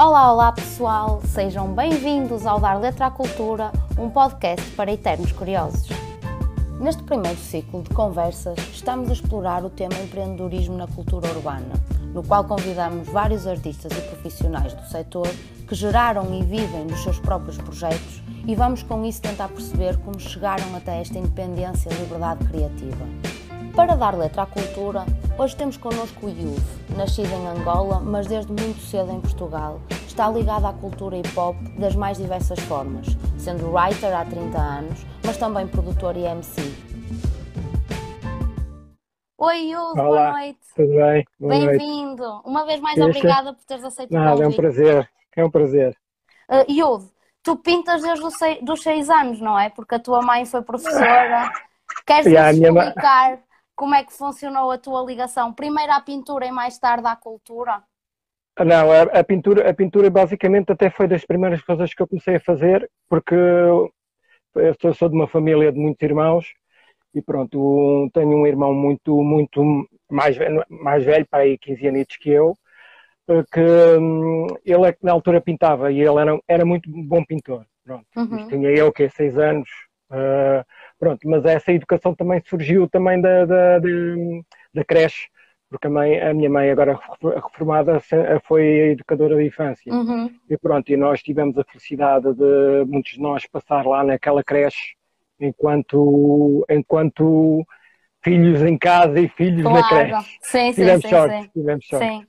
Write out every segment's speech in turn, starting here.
Olá, olá pessoal, sejam bem-vindos ao Dar Letra à Cultura, um podcast para eternos curiosos. Neste primeiro ciclo de conversas, estamos a explorar o tema empreendedorismo na cultura urbana, no qual convidamos vários artistas e profissionais do setor que geraram e vivem nos seus próprios projetos e vamos com isso tentar perceber como chegaram até esta independência e liberdade criativa. Para dar letra à cultura, hoje temos connosco o Youth, nascido em Angola, mas desde muito cedo em Portugal. Está ligado à cultura hip hop das mais diversas formas, sendo writer há 30 anos, mas também produtor e MC. Oi, Youth, boa noite. Tudo bem? Bem-vindo. Uma vez mais, obrigada por teres aceito o Nada, é um convite. prazer. É um prazer. Uh, Youth, tu pintas desde os sei- dos 6 anos, não é? Porque a tua mãe foi professora. Queres Yeah, explicar como é que funcionou a tua ligação? Primeiro à pintura e mais tarde à cultura? Não, a, a pintura, a pintura basicamente até foi das primeiras coisas que eu comecei a fazer, porque eu sou, sou de uma família de muitos irmãos e pronto, tenho um irmão muito, muito mais, velho- mais velho, para aí 15 anos que eu, eh, que hum, ele é que na altura pintava e ele era, era muito bom pintor. Pronto. Uhum. Tinha eu, que é seis anos, ah, pronto, mas essa educação também surgiu também da, da, de- da creche, porque a, mãe, a minha mãe, agora reformada, foi educadora de infância. Uhum. E pronto, e nós tivemos a felicidade de muitos de nós passar lá naquela creche enquanto, enquanto filhos em casa e filhos na Claro. creche. Sim, sim, Tivemos sim, sorte, sim. tivemos sorte. Sim.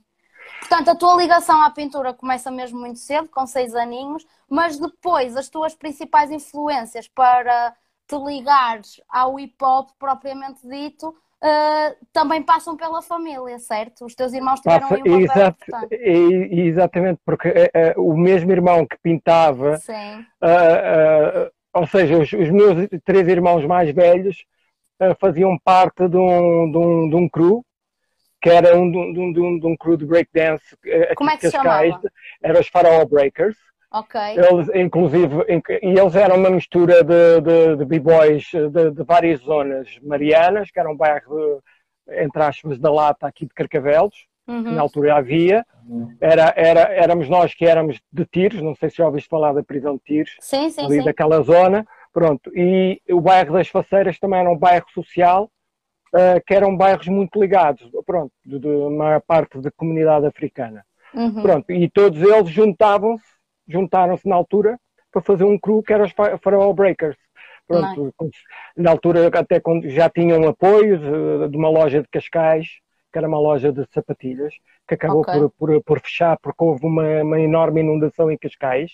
Portanto, a tua ligação à pintura começa mesmo muito cedo, com seis aninhos, mas depois as tuas principais influências para te ligares ao hip hop propriamente dito eh, também passam pela família, certo? Os teus irmãos tiveram Passa- um exato, e- exatamente, porque eh, eh, o mesmo irmão que pintava ah, ou seja, os, os meus três irmãos mais velhos faziam parte de um, de, um, de um crew, que era um, de, um, de um, de um crew de breakdance Como é que se chamava? era os Faraó Breakers. Ok. Eles, inclusive, e eles eram uma mistura de, de, de b-boys de, de várias zonas marianas, que era um bairro, entre aspas, da lata aqui de Carcavelos, que Uhum. na altura havia. Era, era, éramos nós que éramos de Tiros, não sei se já ouviste falar da prisão de Tiros Sim, sim, ali sim. daquela zona, pronto, e o bairro das Faceiras também era um bairro social, ah, que eram bairros muito ligados, pronto, de, de uma parte da comunidade africana, Uhum. pronto, e todos eles juntavam-se, juntaram-se na altura para fazer um crew que era os Fa- Faraó Breakers, pronto, na altura até quando já tinham apoio de, de uma loja de Cascais, que era uma loja de sapatilhas, que acabou Ok. por, por, por fechar porque houve uma, uma enorme inundação em Cascais,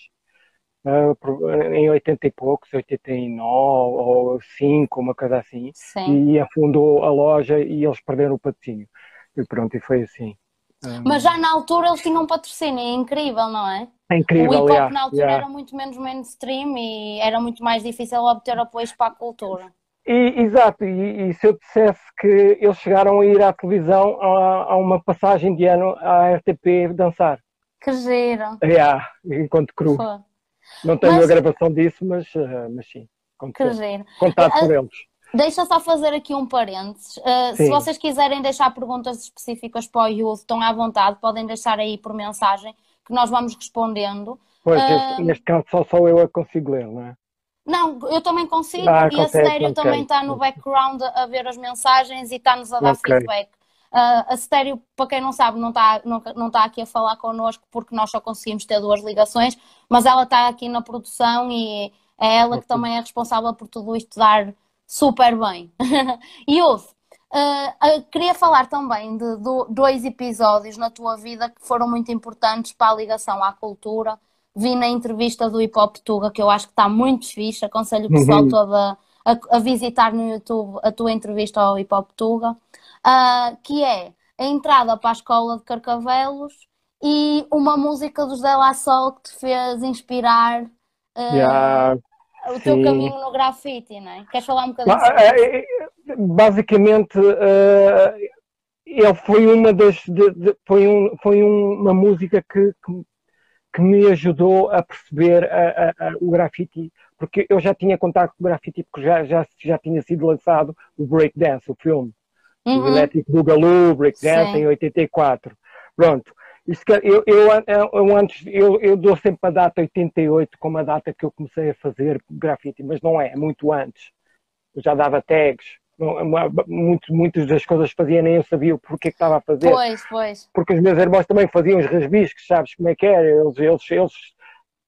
por- em 80 e poucos, 89 ou 5, uma coisa assim, Sim. e afundou a loja e eles perderam o patrocínio. E pronto, e foi assim. Ah, Mas já na altura eles tinham um patrocínio, é incrível, não é? é incrível, o hip hop yeah, na altura yeah. era muito menos mainstream e era muito mais difícil obter apoios para a cultura. E, exato, e, e se eu dissesse que eles chegaram a ir à televisão a, a uma passagem de ano à RTP dançar, Que giro. yeah, enquanto cru. Pô, Não tenho Mas- a gravação disso, mas, ah, mas sim, aconteceu. giro. contado por eles. Deixa só fazer aqui um parênteses. Uh, se vocês quiserem deixar perguntas específicas para o Youth, estão à vontade, podem deixar aí por mensagem que nós vamos respondendo. Pois, Ah. este- neste caso só sou eu a consigo ler, não é? Não, eu também consigo Ah, e a ok. também está no background a ver as mensagens e está-nos a dar Ok. feedback. Ah, a Stereo, para quem não sabe, não está não, não está aqui a falar connosco porque nós só conseguimos ter duas ligações, mas ela está aqui na produção e é ela que também é responsável por tudo isto dar super bem. e ouve, ah, queria falar também de, do- dois episódios na tua vida que foram muito importantes para a ligação à cultura. Vi na entrevista do Hip Hop Tuga, que eu acho que está muito fixe, aconselho o pessoal Uhum. todo a, a- a visitar no YouTube a tua entrevista ao Hip Hop Tuga, ah, que é a entrada para a escola de Carcavelos e uma música do José La Sol que te fez inspirar ah, Yeah, o teu sim. caminho no grafite, não é? Queres falar um bocadinho sobre isso? eh, eh, Basicamente, eh, ele foi uma das. de- de- foi, um, foi um- uma música que, que, que me ajudou a perceber a- a- a- o grafite, porque eu já tinha contato com o grafite, porque já, já, já tinha sido lançado o Breakdance, o filme. O Uhum. Electric Boogaloo, Breakdance, Sim. em 84. Pronto. Isso que eu, eu, eu, antes, eu, eu dou sempre a data 88 como a data que eu comecei a fazer grafite, mas não é, é muito antes. Eu já dava tags, muito, muitas das coisas que fazia nem eu sabia o porquê que estava a fazer. Pois, pois. Porque os meus irmãos também faziam os rasbiscos, sabes como é que era? Eles, eles, eles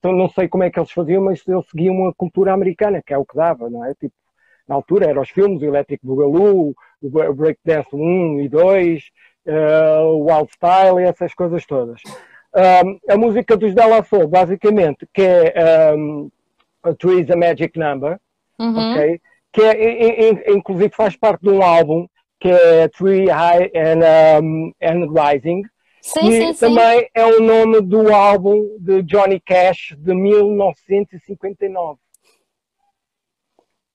não sei como é que eles faziam, mas eles seguiam a cultura americana, que é o que dava, não é? Tipo, na altura eram os filmes, o Electric Boogaloo, o Breakdance 1 e 2, uh, o Wild Style e essas coisas todas. Um, a música dos Della Soul, basicamente, que é um, a Three is a Magic Number, uhum. ok? Que é, inclusive faz parte de um álbum que é Three High and, um, and Rising, Sim, e sim, também sim. é o nome do álbum de Johnny Cash de 1959.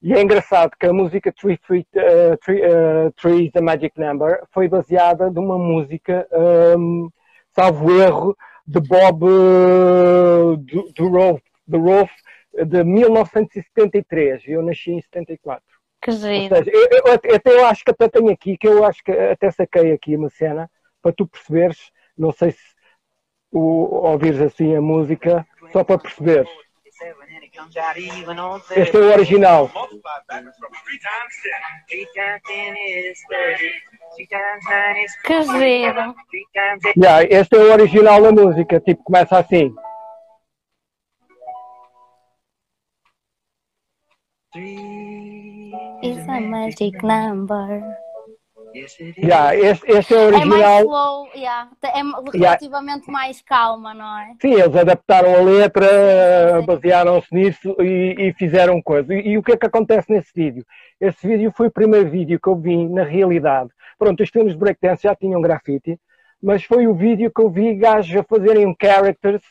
E é engraçado que a música Three, Three, uh, Three, uh, Three is a Magic Number foi baseada numa música, um, salvo erro, de Bob uh, Rolf, de 1973. Eu nasci em 74. Que giro. Seja, eu, eu, até eu acho que até tenho aqui, que eu acho que até saquei aqui uma cena, para tu perceberes, não sei se o, ouvires assim a música, só para perceberes. Este é o original. Que giro. Yeah, este é o original da música, tipo, começa assim. Is a magic number. Yeah, este, este é o É original. mais slow, yeah. é relativamente mais calma, não é? Sim, eles adaptaram a letra, sim. basearam-se nisso e, e fizeram coisa. E, e, o que é que acontece nesse vídeo? Esse vídeo foi o primeiro vídeo que eu vi na realidade. Pronto, os filmes de breakdance já tinham grafite, mas foi o vídeo que eu vi gajos a fazerem characters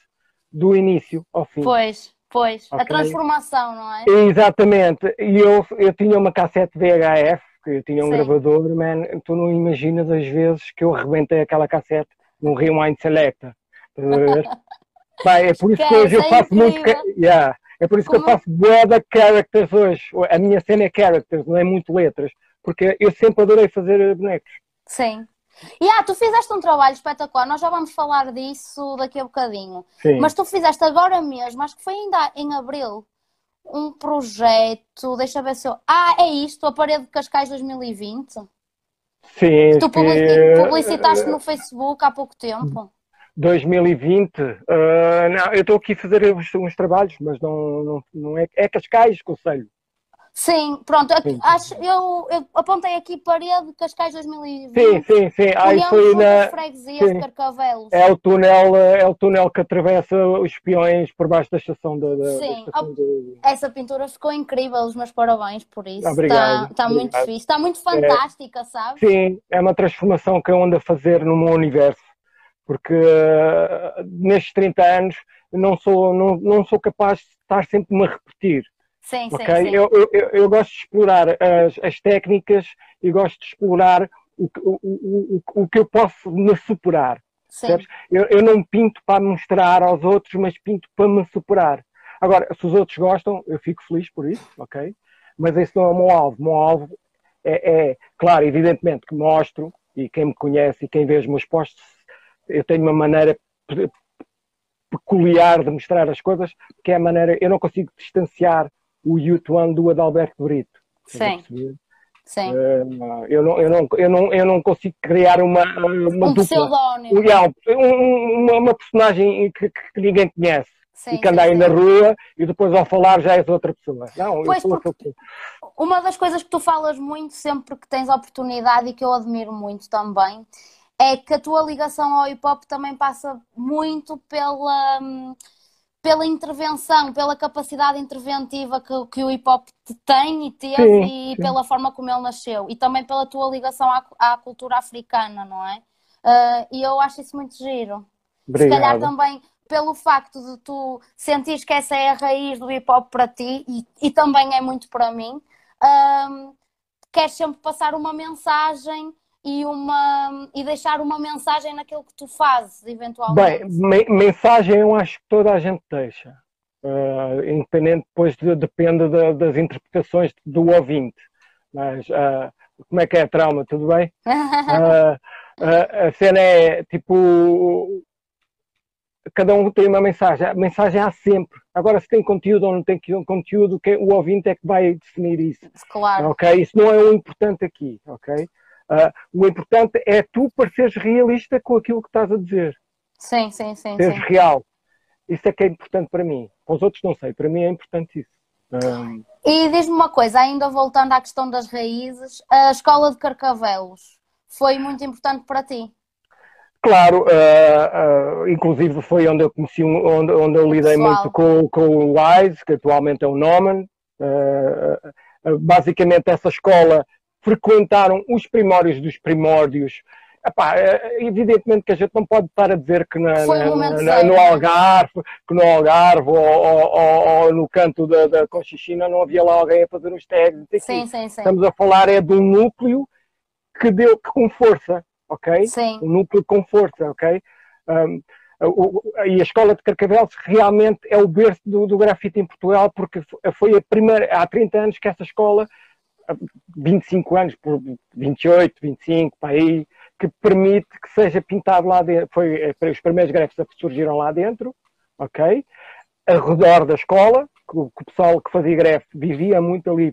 do início ao fim. Pois, pois. Ok. A transformação, não é? Exatamente. E eu, eu tinha uma cassete VHF, que eu tinha um Sim. gravador, man, tu não imaginas as vezes que eu arrebentei aquela cassete num Rewind Selecta. Pá, é por isso que hoje eu é faço muito. Yeah. É por isso que eu Como- faço de characters hoje. A minha cena é characters, não é muito letras. Porque eu sempre adorei fazer bonecos. Sim. E ah, tu fizeste um trabalho espetacular, nós já vamos falar disso daqui a bocadinho. Sim. Mas tu fizeste agora mesmo, acho que foi ainda em abril, um projeto, deixa eu ver se eu. Ah, é isto, a parede de Cascais 2020. Sim, Tu publici- sim. publicitaste no Facebook há pouco tempo. 2020. ah, não, eu estou aqui a fazer uns, uns trabalhos, mas não, não, não é. É Cascais, conselho. Sim, pronto, Sim. acho, eu, eu apontei aqui parede de Cascais 2020. Sim, sim, sim. Aí foi na. Freguesias sim. de Carcavelos. É o túnel, é o túnel que atravessa os espiões por baixo da estação da, da, Sim. estação de- Essa pintura ficou incrível, os meus parabéns por isso. Obrigado, Está, está muito fixe, está muito fantástica, sabes? Sim, é uma transformação que eu ando a fazer no meu universo, porque uh, nestes 30 anos não sou, não, não sou capaz de estar sempre-me a repetir, Sim, sim, ok? sim. Eu, eu, eu- gosto de explorar as, as técnicas e gosto de explorar o, que- o, o, o, que eu posso me superar. Sim. Eu, eu não pinto para mostrar aos outros, mas pinto para me superar. Agora, se os outros gostam, eu fico feliz por isso, ok? Mas esse não é o meu alvo. O meu alvo é, é, claro, evidentemente que mostro, e quem me conhece e quem vê os meus posts, eu tenho uma maneira pe- peculiar de mostrar as coisas, que é a maneira, eu não consigo distanciar o Yutuan do Adalberto Brito. Sim, sim. Eh, eu, não, eu, não, eu, não, eu não consigo criar uma, uma Um dupla. Yeah, um- uma, uma personagem que, que ninguém conhece Sim, e que anda aí sim. na rua e depois ao falar já és outra pessoa. Não, eu Pois, sou porque- aquele que- Uma das coisas que tu falas muito sempre que tens oportunidade e que eu admiro muito também é que a tua ligação ao hip hop também passa muito pela, hum, pela intervenção, pela capacidade interventiva que, que o hip hop te tem e teve Sim, e sim. pela forma como ele nasceu e também pela tua ligação à, à cultura africana, não é? Ah, e eu acho isso muito giro. Se calhar Obrigado. também pelo facto de tu sentires que essa é a raiz do hip hop para ti e, e também é muito para mim, hum, queres sempre passar uma mensagem e, uma, e deixar uma mensagem naquilo que tu fazes, Bem, eventualmente. me- mensagem eu acho que toda a gente deixa. Eh, independente, depois de- depende da- das interpretações do ouvinte. Mas ah, como é que é a trauma? Tudo bem? Ah, a cena é tipo cada um tem uma mensagem. A mensagem há sempre. Agora, se tem conteúdo ou não tem conteúdo, o ouvinte é que vai definir isso. Claro. Ok? Isso não é o importante aqui. Ok? Uh, o importante é tu pareceres realista com aquilo que estás a dizer. Sim, sim, sim. Seres sim. real. Isso é que é importante para mim. Para os outros não sei. Para mim é importante isso. Um... E diz-me uma coisa, ainda voltando à questão das raízes, a escola de Carcavelos foi muito importante para ti? Claro, uh, uh, inclusive foi onde eu conheci, onde, onde eu lidei Pessoal. muito com, com o Wise, que atualmente é o Noman. Uh, basicamente, essa escola frequentaram os primórdios dos primórdios. Epá, evidentemente que a gente não pode estar a dizer que na, na, na, no Algarve, que no Algarve ou, ou, ou, ou no canto da, da Conchichina não havia lá alguém a fazer os tags. Sim, sim, sim. Estamos a falar é de um núcleo que deu que com força ok? Sim. Um núcleo com força, ok? Um, e a escola de Carcavelos realmente é o berço do, do grafite em Portugal, porque foi a primeira, há 30 anos que essa escola, 25 anos, por 28, 25, para aí, que permite que seja pintado lá dentro. Foi é, os primeiros grafes que surgiram lá dentro, ok? A redor da escola, que o, que o pessoal que fazia grefe vivia muito ali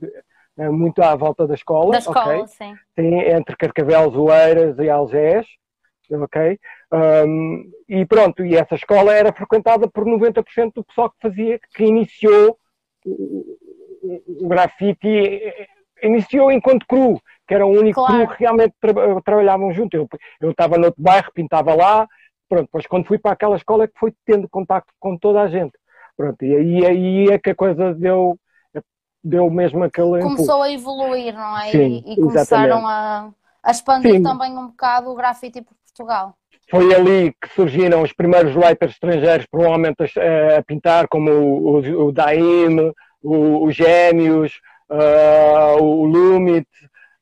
é muito à volta da escola. Da escola, okay? sim. sim. Entre Carcavelos, Oeiras e Algés, ok? Um, e pronto, e essa escola era frequentada por 90% do pessoal que fazia, que iniciou o, o, grafite, iniciou enquanto cru, que era o único claro. cru que realmente tra trabalhavam junto. Eu, eu estava no outro bairro, pintava lá, pronto, depois quando fui para aquela escola é que fui tendo contacto com toda a gente. Pronto, e aí, aí é que a coisa deu, deu mesmo aquele Começou impulso. a evoluir, não é? Sim, e, e começaram a, a expandir Sim. também um bocado o grafite por Portugal. Foi ali que surgiram os primeiros writers estrangeiros, provavelmente a, a pintar, como o, o, o Daim, o, o Gêmeos, uh, o Lumit,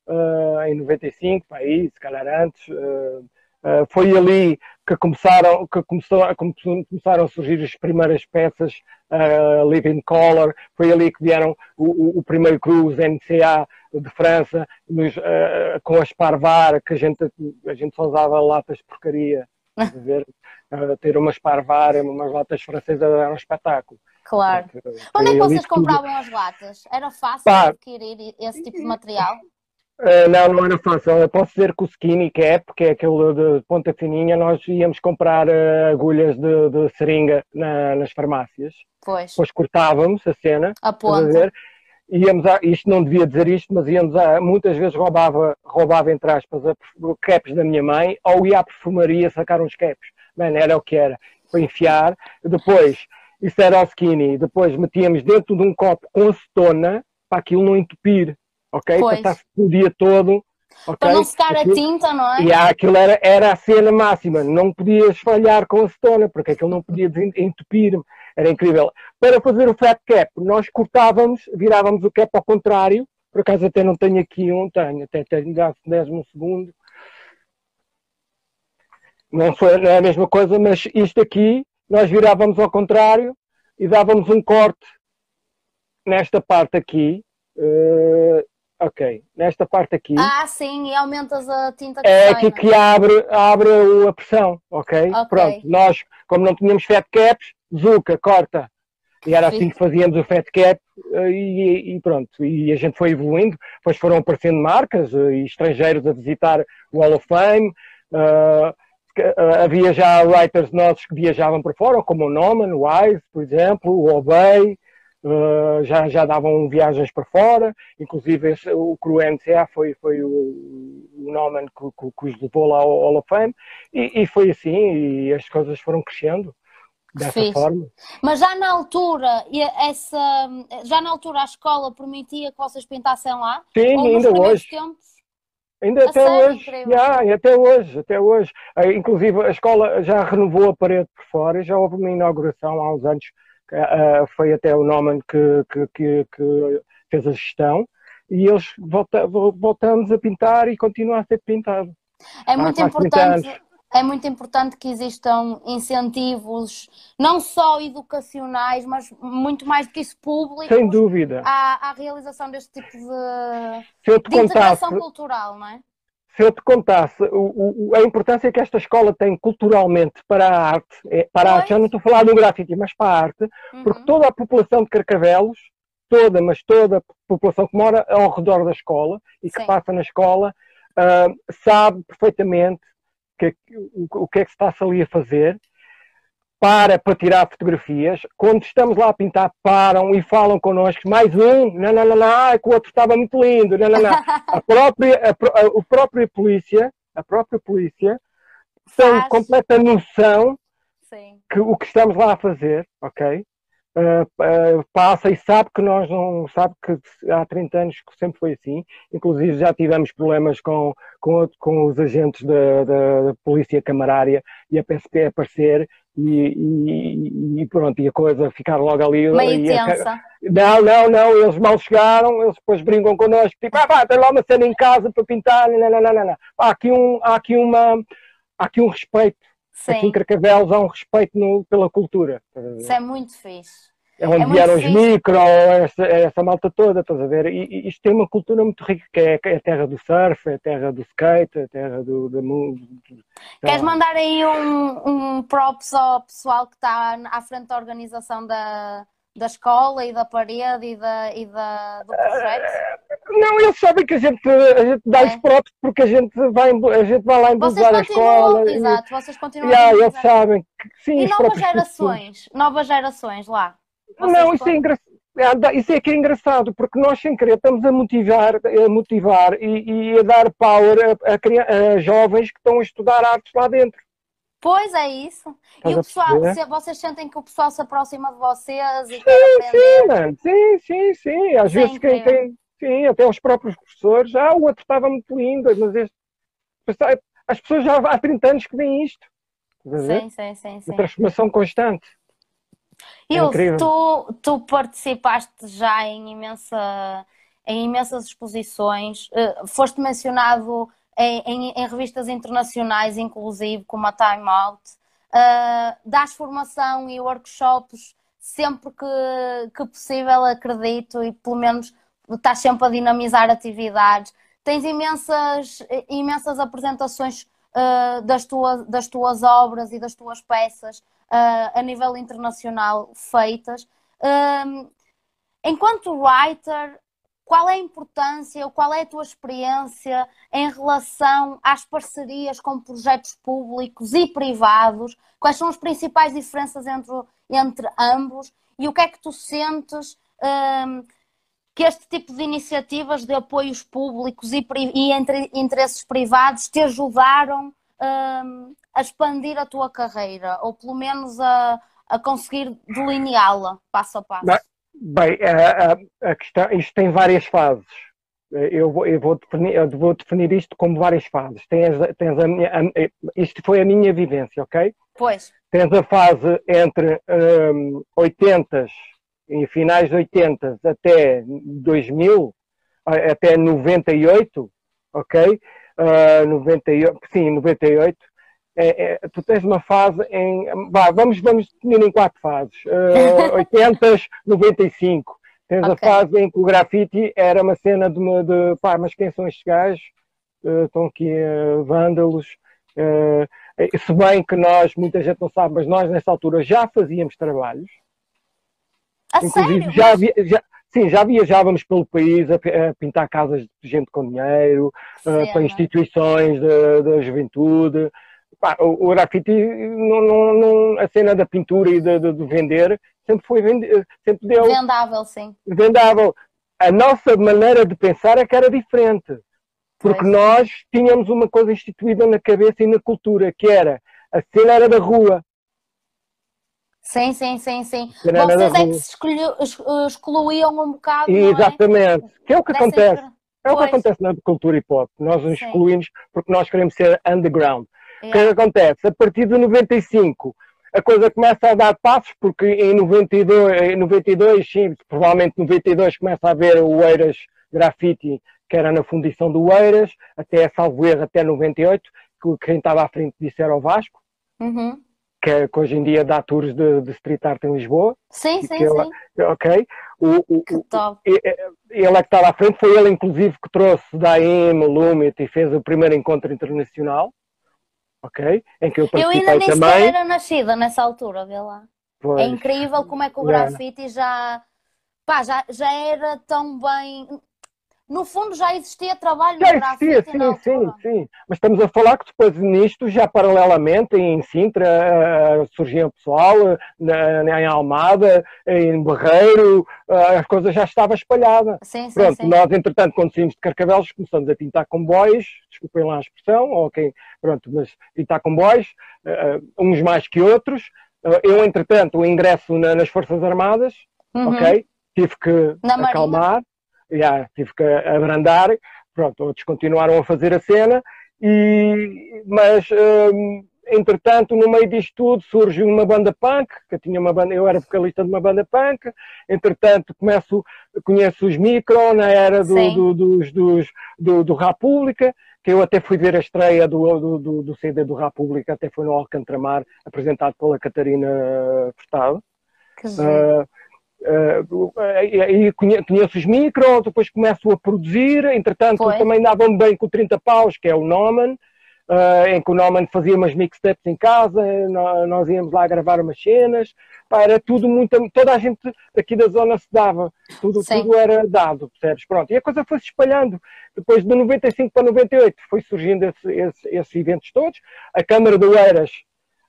uh, em 95, aí, se calhar antes. Uh, foi ali que começaram, que começou, começaram a surgir as primeiras peças uh, Living Color, foi ali que vieram o, o, primeiro cruz NCA de França, nos, com as Parvar, que a gente, a gente só usava latas de porcaria. ver, ter umas Parvar, umas latas francesas era um espetáculo. Claro. Onde é que vocês compravam as latas? Era fácil Pá, adquirir esse tipo de material? Uh, não, não era fácil. Eu posso dizer que o Skinny Cap, que é aquele de ponta fininha, nós íamos comprar uh, agulhas de, de seringa na, nas farmácias. Pois. Depois cortávamos a cena. A ponta. Íamos a, isto não devia dizer isto, mas íamos a, muitas vezes roubava, roubava entre aspas, a, caps da minha mãe, ou ia à perfumaria sacar uns caps. Mano, era o que era. Para enfiar. Depois, isso era o skinny. Depois metíamos dentro de um copo com acetona, para aquilo não entupir ok? Estar o dia todo. Okay? Para não secar aquilo, a tinta, não é? E aquilo era, era a cena máxima, não podias falhar com a acetona, porque aquilo não podia entupir-me, era incrível. Para fazer o fat cap, nós cortávamos, virávamos o cap ao contrário, por acaso até não tenho aqui um, tenho, até tenho dado 10 um segundo. Não, foi, não é a mesma coisa, mas isto aqui, nós virávamos ao contrário e dávamos um corte nesta parte aqui, uh, Ok, nesta parte aqui. Ah, sim, e aumentas a tinta que É aqui que abre, abre a pressão, ok? okay? Pronto, nós, como não tínhamos fat caps, Zuca, corta. E era assim que fazíamos o fat cap eh, e, e, pronto. E a gente foi evoluindo, depois foram aparecendo marcas eh, e estrangeiros a visitar o Hall of Fame. Uh, havia já writers nossos que viajavam para fora, como o Noman, o Wise, por exemplo, o Obey. Uh, já, já davam viagens para fora, inclusive esse, o Cru NCA foi, foi o, o Norman que, que, que, os levou lá ao Hall of Fame, e, e, foi assim, e as coisas foram crescendo dessa Fiz. forma. Mas já na altura, essa, já na altura a escola permitia que vocês pintassem lá? Sim, ainda hoje. Tempos? Ainda até sério, hoje, yeah, até hoje, até hoje. Uh, inclusive a escola já renovou a parede por fora, já houve uma inauguração há uns anos Uh, foi até o Norman que, que, que, que, fez a gestão e eles volta, voltamos a pintar e continua a ser pintado. É muito importante. É muito importante que existam incentivos, não só educacionais, mas muito mais do que isso públicos. Sem dúvida. À, à realização deste tipo de, de integração cultural, não é? se eu te contasse o, o, a importância que esta escola tem culturalmente para a arte, é, para a arte, já não estou a falar do grafite, mas para a arte, uhum. porque toda a população de Carcavelos, toda, mas toda a população que mora ao redor da escola e que Sim. passa na escola, uh, sabe perfeitamente que, o, o que é que se está ali a fazer para para tirar fotografias. Quando estamos lá a pintar, param e falam connosco, mais um, não, não, não, não, é que o outro estava muito lindo, não, não, não. A própria, a, a, a própria polícia, a própria polícia, tem completa noção Sim. que o que estamos lá a fazer, ok? Uh, uh, passa e sabe que nós não sabe que há 30 anos que sempre foi assim. Inclusive já tivemos problemas com, com, com os agentes da, da, da polícia camarária e a PSP aparecer e, e, e, pronto, e a coisa ficar logo ali. Meio tensa. A... Não, não, não, eles mal chegaram, eles depois brincam connosco, tipo, ah pá, tem lá uma cena em casa para pintar, não, não, não, não, não. Há aqui um, há aqui uma, há aqui um respeito. Sim. Aqui em Carcavelos há um respeito no, pela cultura. Isso é muito fixe. É onde é vieram os micro, essa, essa, malta toda, estás a ver? E, e, isto tem uma cultura muito rica, que é, é, a terra do surf, é a terra do skate, é a terra do. do, do, do Queres mandar aí um, um props ao pessoal que está à frente da organização da, da escola e da parede e, da, e da, do projeto? Uh, não, eles sabem que a gente, a gente dá-lhes é. props porque a gente vai, a gente vai lá embelezar a escola. Exato, vocês continuam yeah, a Eles sabem que sim. E novas gerações, novas gerações lá. Não, isso é engraçado. Isso é que é engraçado, porque nós sem querer estamos a motivar, a motivar e, e a dar power a, a, a, jovens que estão a estudar artes lá dentro. Pois é isso. Estás e o pessoal, se, vocês sentem que o pessoal se aproxima de vocês e sim, sim, mano. sim, sim, sim. Às sim, vezes quem tem, sim, até os próprios professores, ah, o outro estava muito lindo, mas este, as pessoas já há 30 anos que veem isto. Sim, sim, sim, sim. A transformação constante. Ilse, é tu, tu participaste já em, imensa, em imensas exposições, uh, foste mencionado em, em, em, revistas internacionais, inclusive, como a Time Out, uh, dás formação e workshops sempre que, que possível, acredito, e pelo menos estás sempre a dinamizar atividades. Tens imensas, imensas apresentações uh, das, tuas, das tuas obras e das tuas peças uh, a nível internacional feitas. Um, enquanto writer, qual é a importância, qual é a tua experiência em relação às parcerias com projetos públicos e privados? Quais são as principais diferenças entre, entre ambos? E o que é que tu sentes um, que este tipo de iniciativas de apoios públicos e, e entre interesses privados te ajudaram um, a expandir a tua carreira, ou pelo menos a, a conseguir delineá-la passo a passo? Bem, a, a, questão, isto tem várias fases. Eu vou, eu, vou definir, eu vou definir isto como várias fases. Tens, tens a minha, a, isto foi a minha vivência, ok? Pois. Tens a fase entre um, 80 e finais de 80 até 2000, até 98, ok? uh, 98, sim, 98, é, é, tu tens uma fase em. Vá, vamos, vamos definir em quatro fases: uh, 80, 95. Tens okay. a fase em que o grafite era uma cena de, uma, de pá, mas quem são estes gajos? Uh, estão aqui uh, vândalos. Uh, se bem que nós, muita gente não sabe, mas nós nessa altura já fazíamos trabalhos. A Inclusive, sério? já, havia, já, Sim, já viajávamos pelo país a, a pintar casas de gente com dinheiro, uh, para instituições da juventude. Pá, o, o grafite, não, não, não, a cena da pintura e de, de, de vender, sempre foi vende, sempre deu. Vendável, sim. Vendável. A nossa maneira de pensar é que era diferente. Porque pois. nós tínhamos uma coisa instituída na cabeça e na cultura, que era a cena era da rua, Sim, sim, sim, sim. Vocês é que se excluíam um bocado. Exatamente. É? Que é o que Dessa acontece. É o que acontece na cultura hip hop. Nós nos excluímos porque nós queremos ser underground. O que é que acontece? A partir de 95, a coisa começa a dar passos, porque em 92, em 92 sim, provavelmente 92 começa a haver o Eiras Graffiti, que era na fundição do Eiras, até salvo erro, até 98, que quem estava à frente disso era o Vasco. Uhum que, é, que hoje em dia dá tours de, de street art em Lisboa. Sim, sim, ele, sim. Ok. O, o, que top. Ele é que está à frente, foi ele inclusive que trouxe da AIM, Lumit e fez o primeiro encontro internacional. Ok? Em que eu participei Eu ainda nem também. sequer era nascida nessa altura, vê lá. Pois. É incrível como é que o grafite já, pá, já, já era tão bem. No fundo já existia trabalho Já existia, sim, sim, altura. sim. Mas estamos a falar que depois nisto, já paralelamente, em Sintra, eh, surgia o pessoal, em Almada, em Barreiro, eh, as coisas já estavam espalhadas. Sim, sim, Pronto, sim. nós entretanto, quando saímos de Carcavelos, começamos a pintar comboios, desculpem lá a expressão, quem, pronto, mas pintar comboios, eh, uns mais que outros. Eu, entretanto, o ingresso na- nas Forças Armadas, Uhum. ok? Tive que Na acalmar, já, tive que abrandar, pronto, outros continuaram a fazer a cena, e, mas hum, entretanto, no meio disto tudo, surge uma banda punk, que eu tinha uma banda, eu era vocalista de uma banda punk, entretanto começo, conheço os Micro na era do, do, dos, dos, do, do República, que eu até fui ver a estreia do, do, do, do CD do República, até foi no Alcantramar, apresentado pela Catarina Furtado. Que Ah, ah, e aí conhe- conheço os micro, depois começo a produzir, entretanto Foi. também dava-me bem com o 30 paus, que é o Noman, ah, em que o Noman fazia umas mixtapes em casa, nó- nós íamos lá gravar umas cenas, pá, era tudo muito, toda a gente aqui da zona se dava, tudo, Sim. tudo era dado, percebes? Pronto, e a coisa foi se espalhando, depois de 95 para 98 foi surgindo esse- esse- esses eventos todos, a Câmara de Oeiras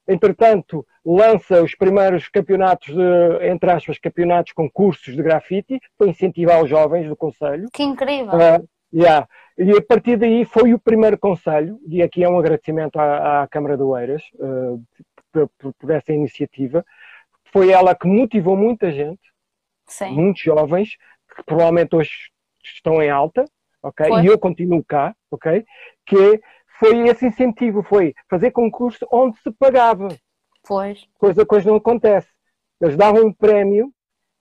entretanto, lança os primeiros campeonatos, de, entre aspas, campeonatos, concursos de grafite, para incentivar os jovens do Conselho. Que incrível. Ah, yeah. E a partir daí foi o primeiro Conselho, e aqui é um agradecimento à, à Câmara de Oeiras ah, por, por- por essa iniciativa. Foi ela que motivou muita gente, Sim. muitos jovens, que provavelmente hoje estão em alta, ok? Foi. E eu continuo cá, ok? Que foi esse incentivo, foi fazer concurso onde se pagava Pois. coisa que hoje não acontece. Eles davam um prémio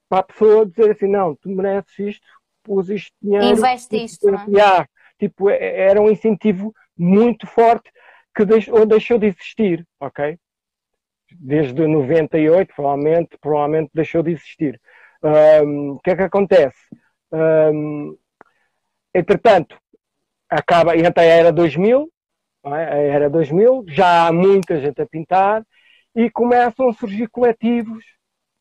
para a pessoa dizer assim, não, tu mereces isto, pus isto dinheiro. Investe isto, não é? Yeah, tipo, é- era um incentivo muito forte que deixou, deixou de existir, ok? Desde 98, provavelmente, provavelmente deixou de existir. Ahm, O que é que acontece? Ahm, entretanto, acaba, entra a era 2000, não é? a era 2000, já há muita gente a pintar e começam a surgir coletivos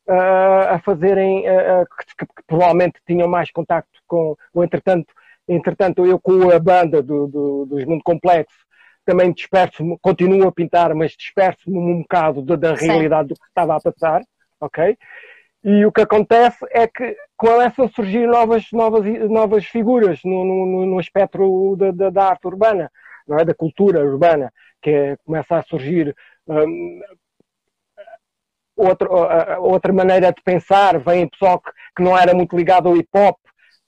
ah, a fazerem, ah, que, que- provavelmente tinham mais contacto com, ou entretanto, entretanto eu com a banda do, do, dos Mundo Complexo também disperso, continuo a pintar, mas disperso-me um bocado da, da realidade do que estava a passar, ok? E o que acontece é que começam a surgir novas, novas, novas figuras no, no, no espectro da, da, da arte urbana, não é? da cultura urbana, que é- começa a surgir hum, outra, uh, outra maneira de pensar, vem pessoal que, que não era muito ligado ao hip hop,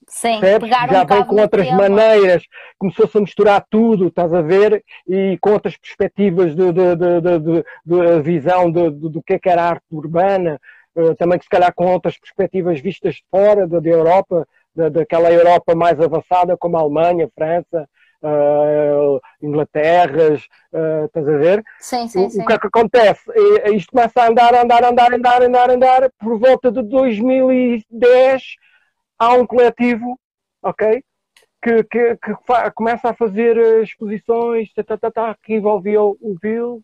Sim. Pegar um já vem com outras tema. maneiras, começou-se a misturar tudo, estás a ver? E com outras perspectivas de, de, de, de, de- visão do que é que era arte urbana, eh, também que se calhar com outras perspectivas vistas de fora, da, Europa, da, daquela Europa mais avançada como a Alemanha, França, eh, Inglaterras, eh, estás a ver? Sim, sim, O- sim. O que é que acontece? E- Isto começa a andar, andar, andar, andar, andar, andar. Por volta de 2010 há um coletivo, ok? Que, que, que começa a fazer eh, exposições tá, tá, tá, tá, que envolvia o Bill,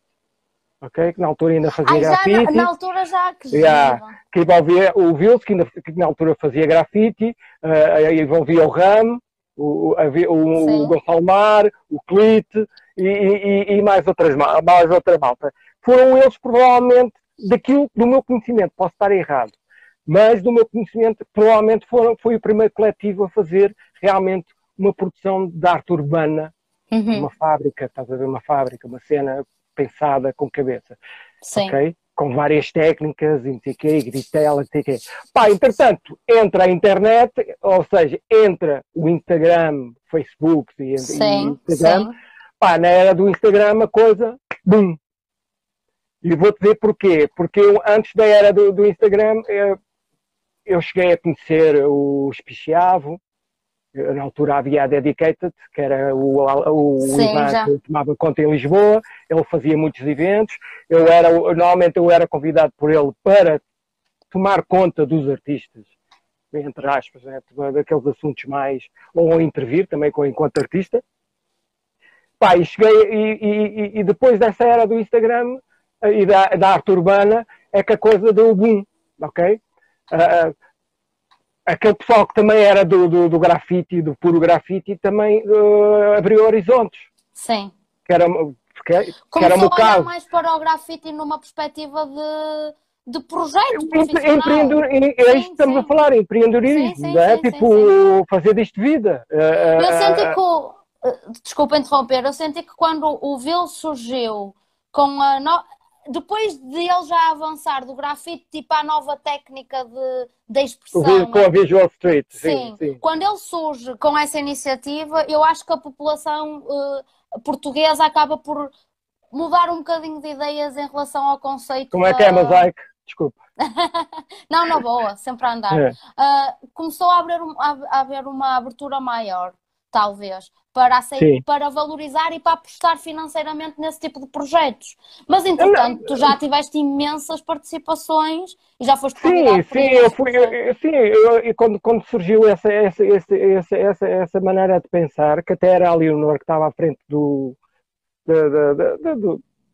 ok? Que na altura ainda fazia Ai, já na, grafite. na altura já que Yeah. Que envolvia o Vils, que, que na altura fazia grafite, eh, envolvia o Ram, o, o, o, Sim. o Clite e, e- e mais, outras, ma- mais outra malta. Foram eles, provavelmente, daquilo do meu conhecimento, posso estar errado, mas do meu conhecimento, provavelmente foram, foi o primeiro coletivo a fazer realmente uma produção de arte urbana, Uhum. uma fábrica, estás a ver, uma fábrica, uma cena pensada com cabeça Sim. ok? Com várias técnicas, e não sei o quê, e gritela, não sei o quê. Pá, entretanto, entra a internet, ou seja, entra o Instagram, Facebook e, e Sim, Instagram. sim. Pá, na era do Instagram a coisa, bum! E vou-te dizer porquê. Porque eu, antes da era do, do Instagram, eu, eu cheguei a conhecer o Espichiavo, Na altura havia a Dedicated, que era o, o Sim, Ivan que tomava conta em Lisboa, ele fazia muitos eventos, eu era, normalmente eu era convidado por ele para tomar conta dos artistas, entre aspas, né, daqueles assuntos mais, ou intervir também com, enquanto artista. Pá, e cheguei, e, e- e depois dessa era do Instagram eh, e da, da arte urbana, é que a coisa deu boom, ok? Ah, aquele pessoal que também era do, do, do grafite, do puro grafite, também eh, abriu horizontes, Sim. que era, que, que era olhar caso. mais para o grafite numa perspectiva de, de projeto profissional. Empreendedor, é isto Sim, que estamos sim. a falar, empreendedorismo, Sim, sim, é? tipo, fazer disto vida. Eh, Eu eh, senti que o. eh, Desculpa interromper, eu senti que quando o Vil surgiu com a. no- Depois de ele já avançar do grafite, tipo a nova técnica de, de expressão. vi- com a Visual Street, sim, Sim, sim. quando ele surge com essa iniciativa, eu acho que a população eh, portuguesa acaba por mudar um bocadinho de ideias em relação ao conceito Como é que é, da- Mosaic? Desculpa. Não, na boa, sempre a andar. É. Ah, começou a- a haver uma abertura maior, talvez, para, aceitar, para valorizar e para apostar financeiramente nesse tipo de projetos. Mas, entretanto, tu já tiveste imensas participações e já foste Sim, sim, eu fui, eu- sim, eu, eu quando, quando surgiu essa, essa, essa, essa, essa, maneira de pensar, que até era a Leonor que estava à frente do, da, da, da,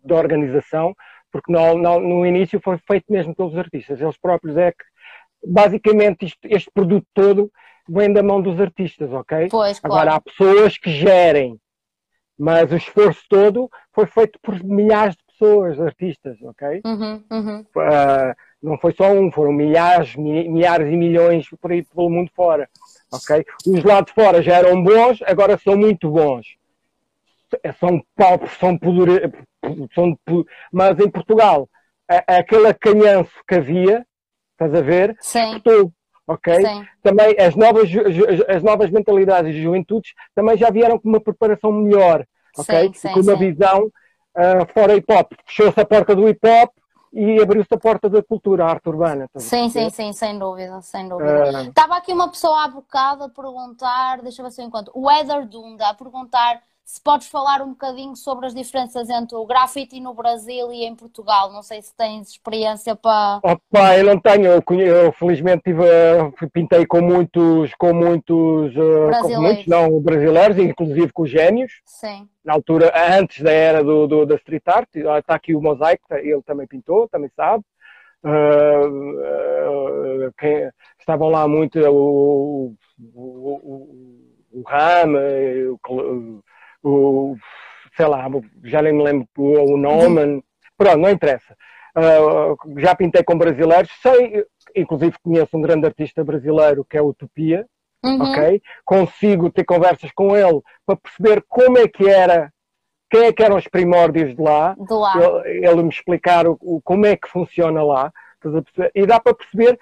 da organização, porque no, no, no início foi feito mesmo pelos artistas, eles próprios é que, basicamente, isto- este produto todo vem da mão dos artistas, ok? Pois, Agora, claro. há pessoas que gerem, mas o esforço todo foi feito por milhares de pessoas, artistas, ok? Uhum, uhum. Ah, não foi só um, foram milhares, mi- milhares e milhões por aí pelo mundo fora, ok? Os lá de fora já eram bons, agora são muito bons. São pobres, são poder, são, mas em Portugal, a- aquele acanhanço que havia, estás a ver, Sim, estou, ok? sim. também as novas, as novas mentalidades e juventudes também já vieram com uma preparação melhor, ok? Sim, sim, com uma visão ah, fora hip hop. Fechou-se a porta do hip hop e abriu-se a porta da cultura, a arte urbana. a Sim, sim, sim, sem dúvida, sem dúvida. Ah, Estava aqui uma pessoa há bocado a perguntar, deixa eu ver se eu encontro, o Heather Dunda a perguntar se podes falar um bocadinho sobre as diferenças entre o grafite no Brasil e em Portugal. Não sei se tens experiência para. Opa, eu não tenho, eu, eu felizmente tive, ah, pintei com muitos, com muitos, ah, com Brasileiros. muitos não brasileiros, inclusive com génios, Sim, na altura, antes da era do, do- da street art, está aqui o mosaico, tá- ele também pintou, também sabe. Ah, ah, quem- estavam lá muito o, o, o, o Ram, eh, o, o- sei lá, já nem me lembro o, Norman, pronto, não interessa. Ah, já pintei com brasileiros, sei, inclusive conheço um grande artista brasileiro que é Utopia, Uhum. ok? Consigo ter conversas com ele para perceber como é que era, quem é que eram os primórdios de lá, de lá. ele, ele me explicar o, o- como é que funciona lá, e dá para perceber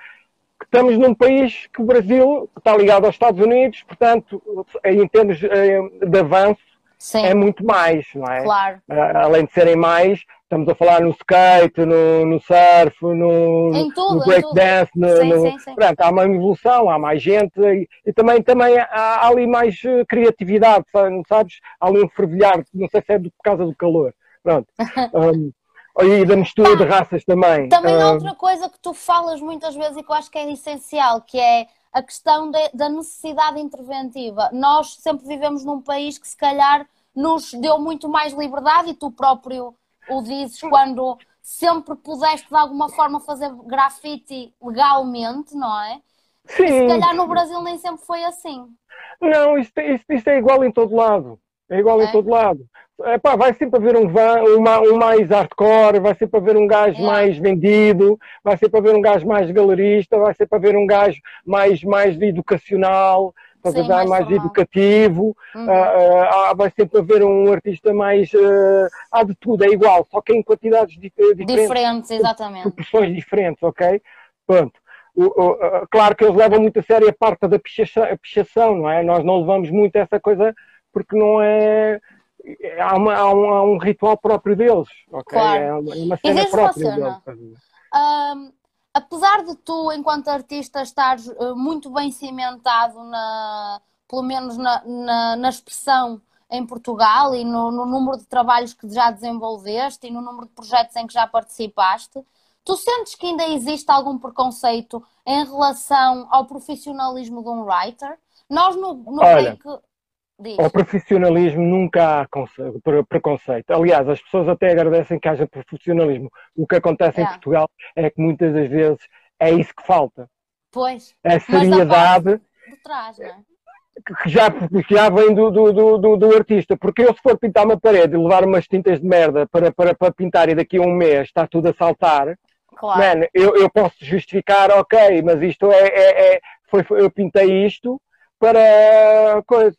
que estamos num país que o Brasil está ligado aos Estados Unidos, portanto, em termos eh, de avanço, Sim, é muito mais, não é? claro. Ah, Além de serem mais, estamos a falar no skate, no, no surf, no, no breakdance, no, Sim, no- sim, sim. Pronto, há uma evolução, há mais gente e, e também, também há, há ali mais eh, criatividade, sa- sabes? Há ali um fervilhar, não sei se é do- por causa do calor. Pronto. Um, e da mistura de raças também. Também há Um, outra coisa que tu falas muitas vezes e que eu acho que é essencial, que é a questão de- da necessidade interventiva. Nós sempre vivemos num país que se calhar nos deu muito mais liberdade e tu próprio o dizes quando sempre pudeste de alguma forma fazer grafite legalmente, não é? Se sim, calhar no Brasil nem sempre foi assim. não, isto, isto, isto é igual em todo lado. É igual É? em todo lado. Epá, vai sempre haver um, van, uma, um mais hardcore, vai sempre haver um gajo É. mais vendido, vai sempre haver um gajo mais galerista, vai sempre haver um gajo mais, mais educacional, Sim, mais mais, educativo, Uhum. ah, ah, vai sempre haver um artista mais. ah, há de tudo, é igual, só que em quantidades di- diferentes Diferentes, exatamente. proporções diferentes, ok? Pronto. Claro que eles levam muito a sério a parte da pichação, não é? Nós não levamos muito essa coisa porque não é. Há, uma- há um, há um ritual próprio deles, ok? Claro. É uma, é uma cena própria cena. deles. Ahm, apesar de tu, enquanto artista, estares eh, muito bem cimentado na, pelo menos na, na, na expressão em Portugal e no, no, número de trabalhos que já desenvolveste e no número de projetos em que já participaste. Tu sentes que ainda existe algum preconceito em relação ao profissionalismo de um writer? Nós no, no Olha, break... Diz. Ao profissionalismo nunca há preconceito. Aliás, as pessoas até agradecem que haja profissionalismo. O que acontece é. em Portugal é que muitas das vezes é isso que falta. Pois. A seriedade. Trás, é? que já, que já vem do, do, do, do, artista. Porque eu, se for pintar uma parede e levar umas tintas de merda para, para, para pintar e daqui a um mês está tudo a saltar, claro. man, eu, eu posso justificar, ok, mas isto é, é, é foi, eu pintei isto para coisa,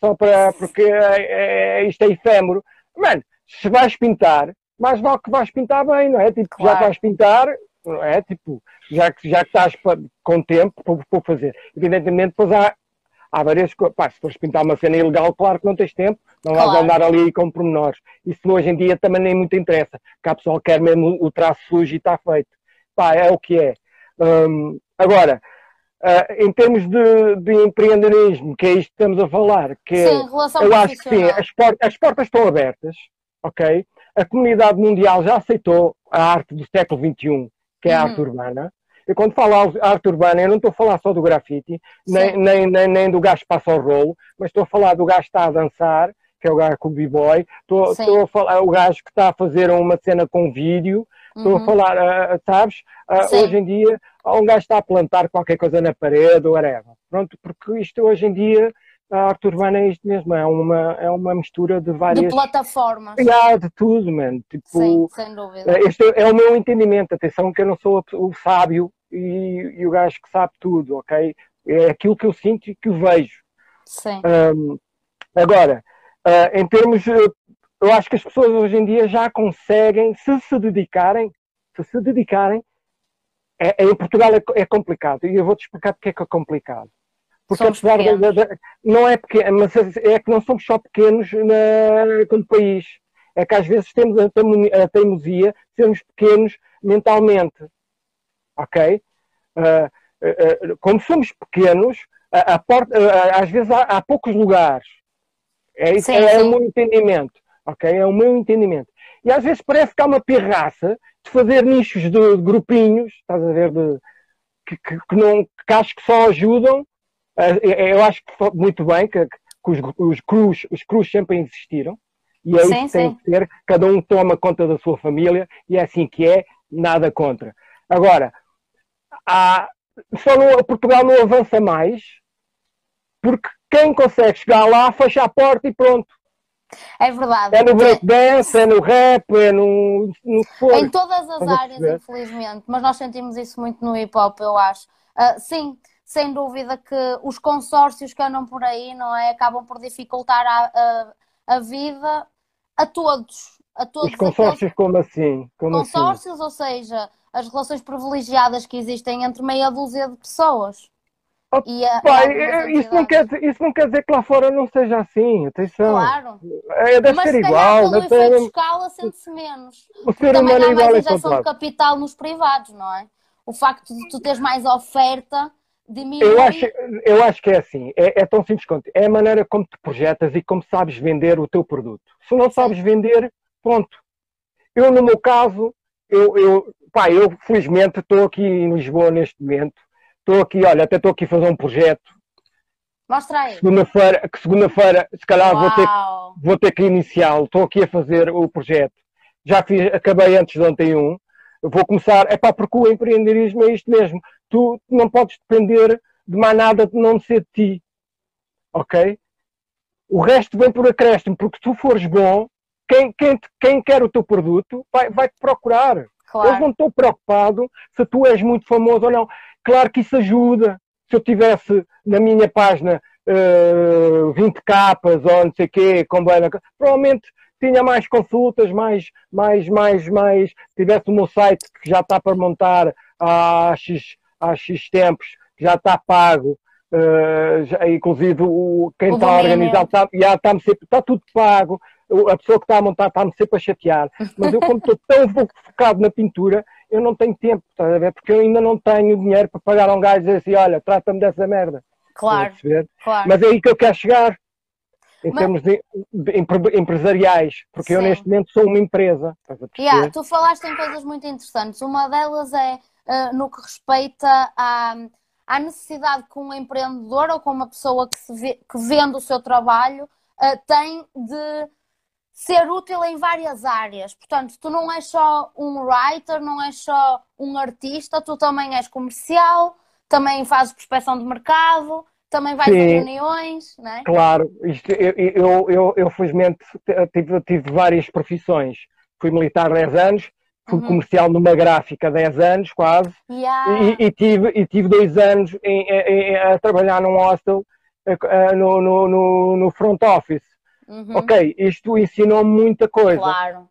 só para porque é, é, isto é efêmero. Mano, se vais pintar, mais vale que vais pintar bem, não é? Tipo, claro. já vais pintar, não é? Tipo, já que, já que estás com tempo para, para fazer. Evidentemente, depois há, há várias coisas. Se fores pintar uma cena ilegal, claro que não tens tempo, não claro. vais andar ali com pormenores. Isso hoje em dia também nem muito interessa, que a pessoa quer mesmo o traço sujo e está feito. Pá, é o que é. Um, agora, Uh, em termos de, de, empreendedorismo, que é isto que estamos a falar, que é, sim, relação eu acho que sim, as, port as, portas estão abertas, ok? A comunidade mundial já aceitou a arte do século XXI, que é a uhum. arte urbana. E quando falo arte urbana, eu não estou a falar só do grafite, nem, nem, nem, nem, do gajo que passa o rolo, mas estou a falar do gajo que está a dançar, que é o gajo com o b-boy, estou, estou a falar o gajo que está a fazer uma cena com vídeo, estou uhum. a falar, uh, sabes, uh, hoje em dia um gajo está a plantar qualquer coisa na parede ou whatever. Pronto, porque isto hoje em dia, a arte urbana é isto mesmo, é uma, é uma mistura de várias... De plataformas. Yeah, de tudo, mano. Tipo, Sim, sem dúvida. Este é o meu entendimento, atenção que eu não sou o sábio e, e o gajo que sabe tudo, ok? É aquilo que eu sinto e que eu vejo. Sim. Um, agora, uh, em termos... Eu acho que as pessoas hoje em dia já conseguem, se se dedicarem, se se dedicarem, é, em Portugal é, é, complicado e eu vou-te explicar porque é que é complicado. Porque somos apesar de, de, não é pequeno, mas é que não somos só pequenos na, como país. É que às vezes temos a, a teimosia de sermos pequenos mentalmente. Ok? Uh, uh, uh, como somos pequenos, a, a porta, às vezes há, há, poucos lugares. É, isso, sim, é, sim. o meu entendimento. Ok? É o meu entendimento. E às vezes parece que há uma pirraça de fazer nichos de, de grupinhos, estás a ver, de, que, que, que, não, que acho que só ajudam. Eh, eu acho que muito bem que, que os, os cruz, os cruz sempre existiram. E é sim, isso que tem que ser. Cada um toma conta da sua família e é assim que é, nada contra. Agora, há, só no, Portugal não avança mais porque quem consegue chegar lá fecha a porta e pronto. É verdade. É no breakdance, é no rap, é no, no. Em todas as áreas, infelizmente. Mas nós sentimos isso muito no hip hop, eu acho. Uh, sim, sem dúvida que os consórcios que andam por aí, não é? Acabam por dificultar a, a, a vida a todos. A todos os consórcios, aqueles... como assim? Como assim? consórcios, assim? ou seja, as relações privilegiadas que existem entre meia dúzia de pessoas. Oh, a, pai, isso, não quer dizer, isso não quer dizer que lá fora não seja assim, atenção. Claro. É, deve Mas ser se igual. Pelo efeito escala sente-se menos. O ser humano é igual a injeção de capital nos privados, não é? O facto de tu teres mais oferta diminui... Eu acho, eu acho que é assim, é, é tão simples quanto. É a maneira como te projetas e como sabes vender o teu produto. Se não sabes vender, ponto. Eu, no meu caso, eu, eu, pá, eu felizmente estou aqui em Lisboa neste momento Estou aqui, olha, até estou aqui a fazer um projeto. Mostra aí. Segunda-feira, que segunda-feira, se calhar vou ter, vou ter que iniciá-lo. Estou aqui a fazer o projeto. Já fiz, acabei antes de ontem um. Vou começar, é pá, porque o empreendedorismo é isto mesmo. Tu não podes depender de mais nada de não ser de ti. Ok? O resto vem por acréscimo, porque se tu fores bom, quem, quem, quem quer o teu produto vai, vai te procurar. Claro. Eu não estou preocupado se tu és muito famoso ou não. Claro que isso ajuda. Se eu tivesse na minha página uh, 20 capas ou não sei o quê, com provavelmente tinha mais consultas, mais, mais, mais, mais. Tivesse o meu site que já está para montar há X, há X tempos, já está pago. Uh, já, inclusive o, quem está a organizar está, já está, está tudo pago a pessoa que está a montar está-me sempre a chatear, mas eu como estou tão focado na pintura, eu não tenho tempo, estás a ver? Porque eu ainda não tenho dinheiro para pagar a um gajo e dizer assim, olha, trata-me dessa merda. Claro, claro. Mas é aí que eu quero chegar, em Mas... termos de, de, de, empresariais, porque Sim. eu neste momento sou uma empresa. Yeah, tu falaste em coisas muito interessantes. Uma delas é uh, no que respeita à, à necessidade que um empreendedor ou com uma pessoa que, vê, que vende o seu trabalho uh, tem de ser útil em várias áreas. Portanto, tu não és só um writer, não és só um artista, tu também és comercial, também fazes prospecção de mercado, também vais Sim, a reuniões, não é? Claro, Isto, eu, eu, eu, eu, felizmente tive, tive várias profissões. Fui militar 10 anos, fui uhum. comercial numa gráfica 10 anos quase, yeah. e, e, tive, e tive dois anos em, em, a trabalhar num hostel no, no, no, no front office. Uhum. Ok, isto ensinou muita coisa. Claro.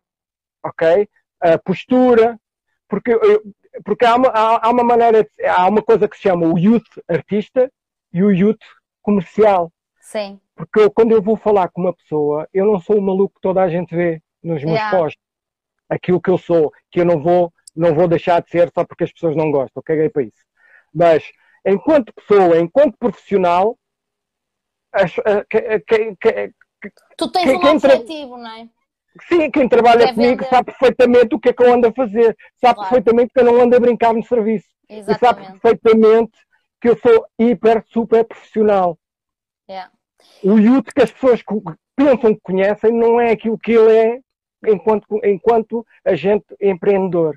Ok? A postura, porque, eu, porque há, uma, há, há, uma maneira, há uma coisa que se chama o youth artista e o youth comercial. Sim. Porque eu, quando eu vou falar com uma pessoa, eu não sou o maluco que toda a gente vê nos meus yeah. posts. Aquilo que eu sou, que eu não vou, não vou deixar de ser só porque as pessoas não gostam. Caguei para isso. Mas, enquanto pessoa, enquanto profissional, as, Tu tens quem, um quem objetivo, tra... não é? Sim, quem trabalha comigo vender. sabe perfeitamente o que é que eu ando a fazer, sabe claro. perfeitamente que eu não ando a brincar no serviço. Exatamente. E sabe perfeitamente que eu sou hiper, super profissional. Yeah. O youth que as pessoas pensam que conhecem não é aquilo que ele é enquanto, enquanto agente empreendedor.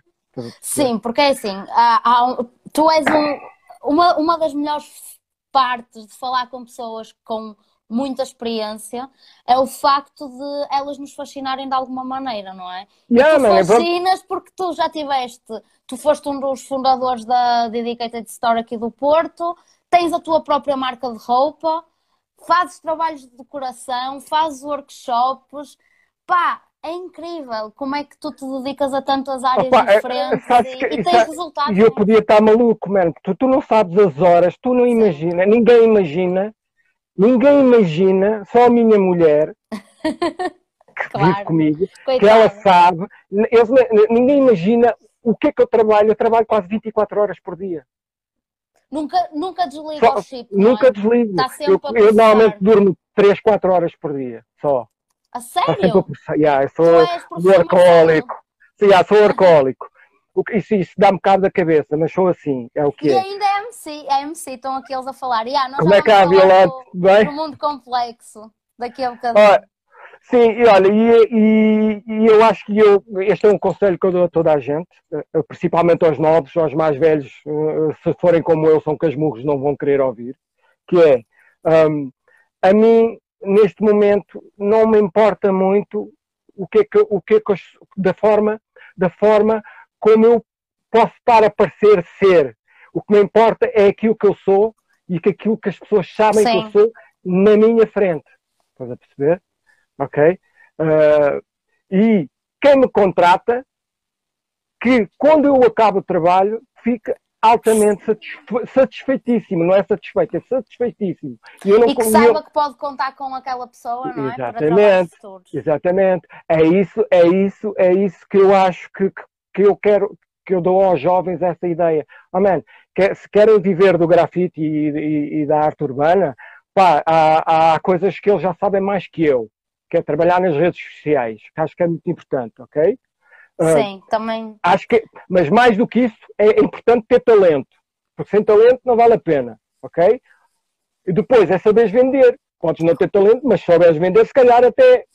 Sim, porque é assim, há, há, tu és um, uma, uma das melhores partes de falar com pessoas com muita experiência, é o facto de elas nos fascinarem de alguma maneira, não é? Yeah, tu man, fascinas porque tu já tiveste, tu foste um dos fundadores da Dedicated Store aqui do Porto, tens a tua própria marca de roupa, fazes trabalhos de decoração, fazes workshops, pá, é incrível como é que tu te dedicas a tantas áreas Opa, é, diferentes é, e, e, tens resultados. E eu podia estar maluco, mano, tu, tu não sabes as horas, tu não imaginas, ninguém imagina Ninguém imagina, só a minha mulher, que claro. vive comigo, Coitado. que ela sabe, eles, ninguém imagina o que é que eu trabalho. Eu trabalho quase 24 horas por dia. Nunca, nunca desligo só, o chip. Nunca é? desligo. Está sempre eu, eu normalmente durmo 3, 4 horas por dia, só. A sério? A yeah, eu sou workahólico. Sim, yeah, sou workahólico. Isso, isso dá-me cabo da cabeça, mas sou assim, é o que e é. Ainda é MC, é MC, estão aqui eles a falar. Yeah, nós Como é que há, Violante? Bem? Do mundo complexo, daqui a bocadinho. Ah, sim, e olha, e, e, e, eu acho que eu, este é um conselho que eu dou a toda a gente, eh, principalmente aos novos, aos mais velhos, eh, se forem como eu, são casmurros, não vão querer ouvir, que é, um, a mim, neste momento, não me importa muito o que é que, o que, é que da forma, da forma como eu posso estar a parecer ser. O que me importa é aquilo que eu sou e que aquilo que as pessoas sabem Sim. que eu sou na minha frente. Estás a perceber? Ok? Uh, e quem me contrata, que quando eu acabo o trabalho, fica altamente satisfe satisfeitíssimo, não é satisfeito, é satisfeitíssimo. E, não, e que saiba eu... que pode contar com aquela pessoa, não é? Exatamente, exatamente. É isso, é isso, é isso que eu acho que, que eu quero, que eu dou aos jovens essa ideia. Oh, man, que, se querem viver do grafite e, e, e da arte urbana, pá, há, há, coisas que eles já sabem mais que eu, que é trabalhar nas redes sociais, que acho que é muito importante, ok? Ah, Sim, uh, também. Acho que, mas mais do que isso, é, importante ter talento, porque sem talento não vale a pena, ok? E depois é saberes vender. Podes não ter talento, mas se souberes vender, se calhar até.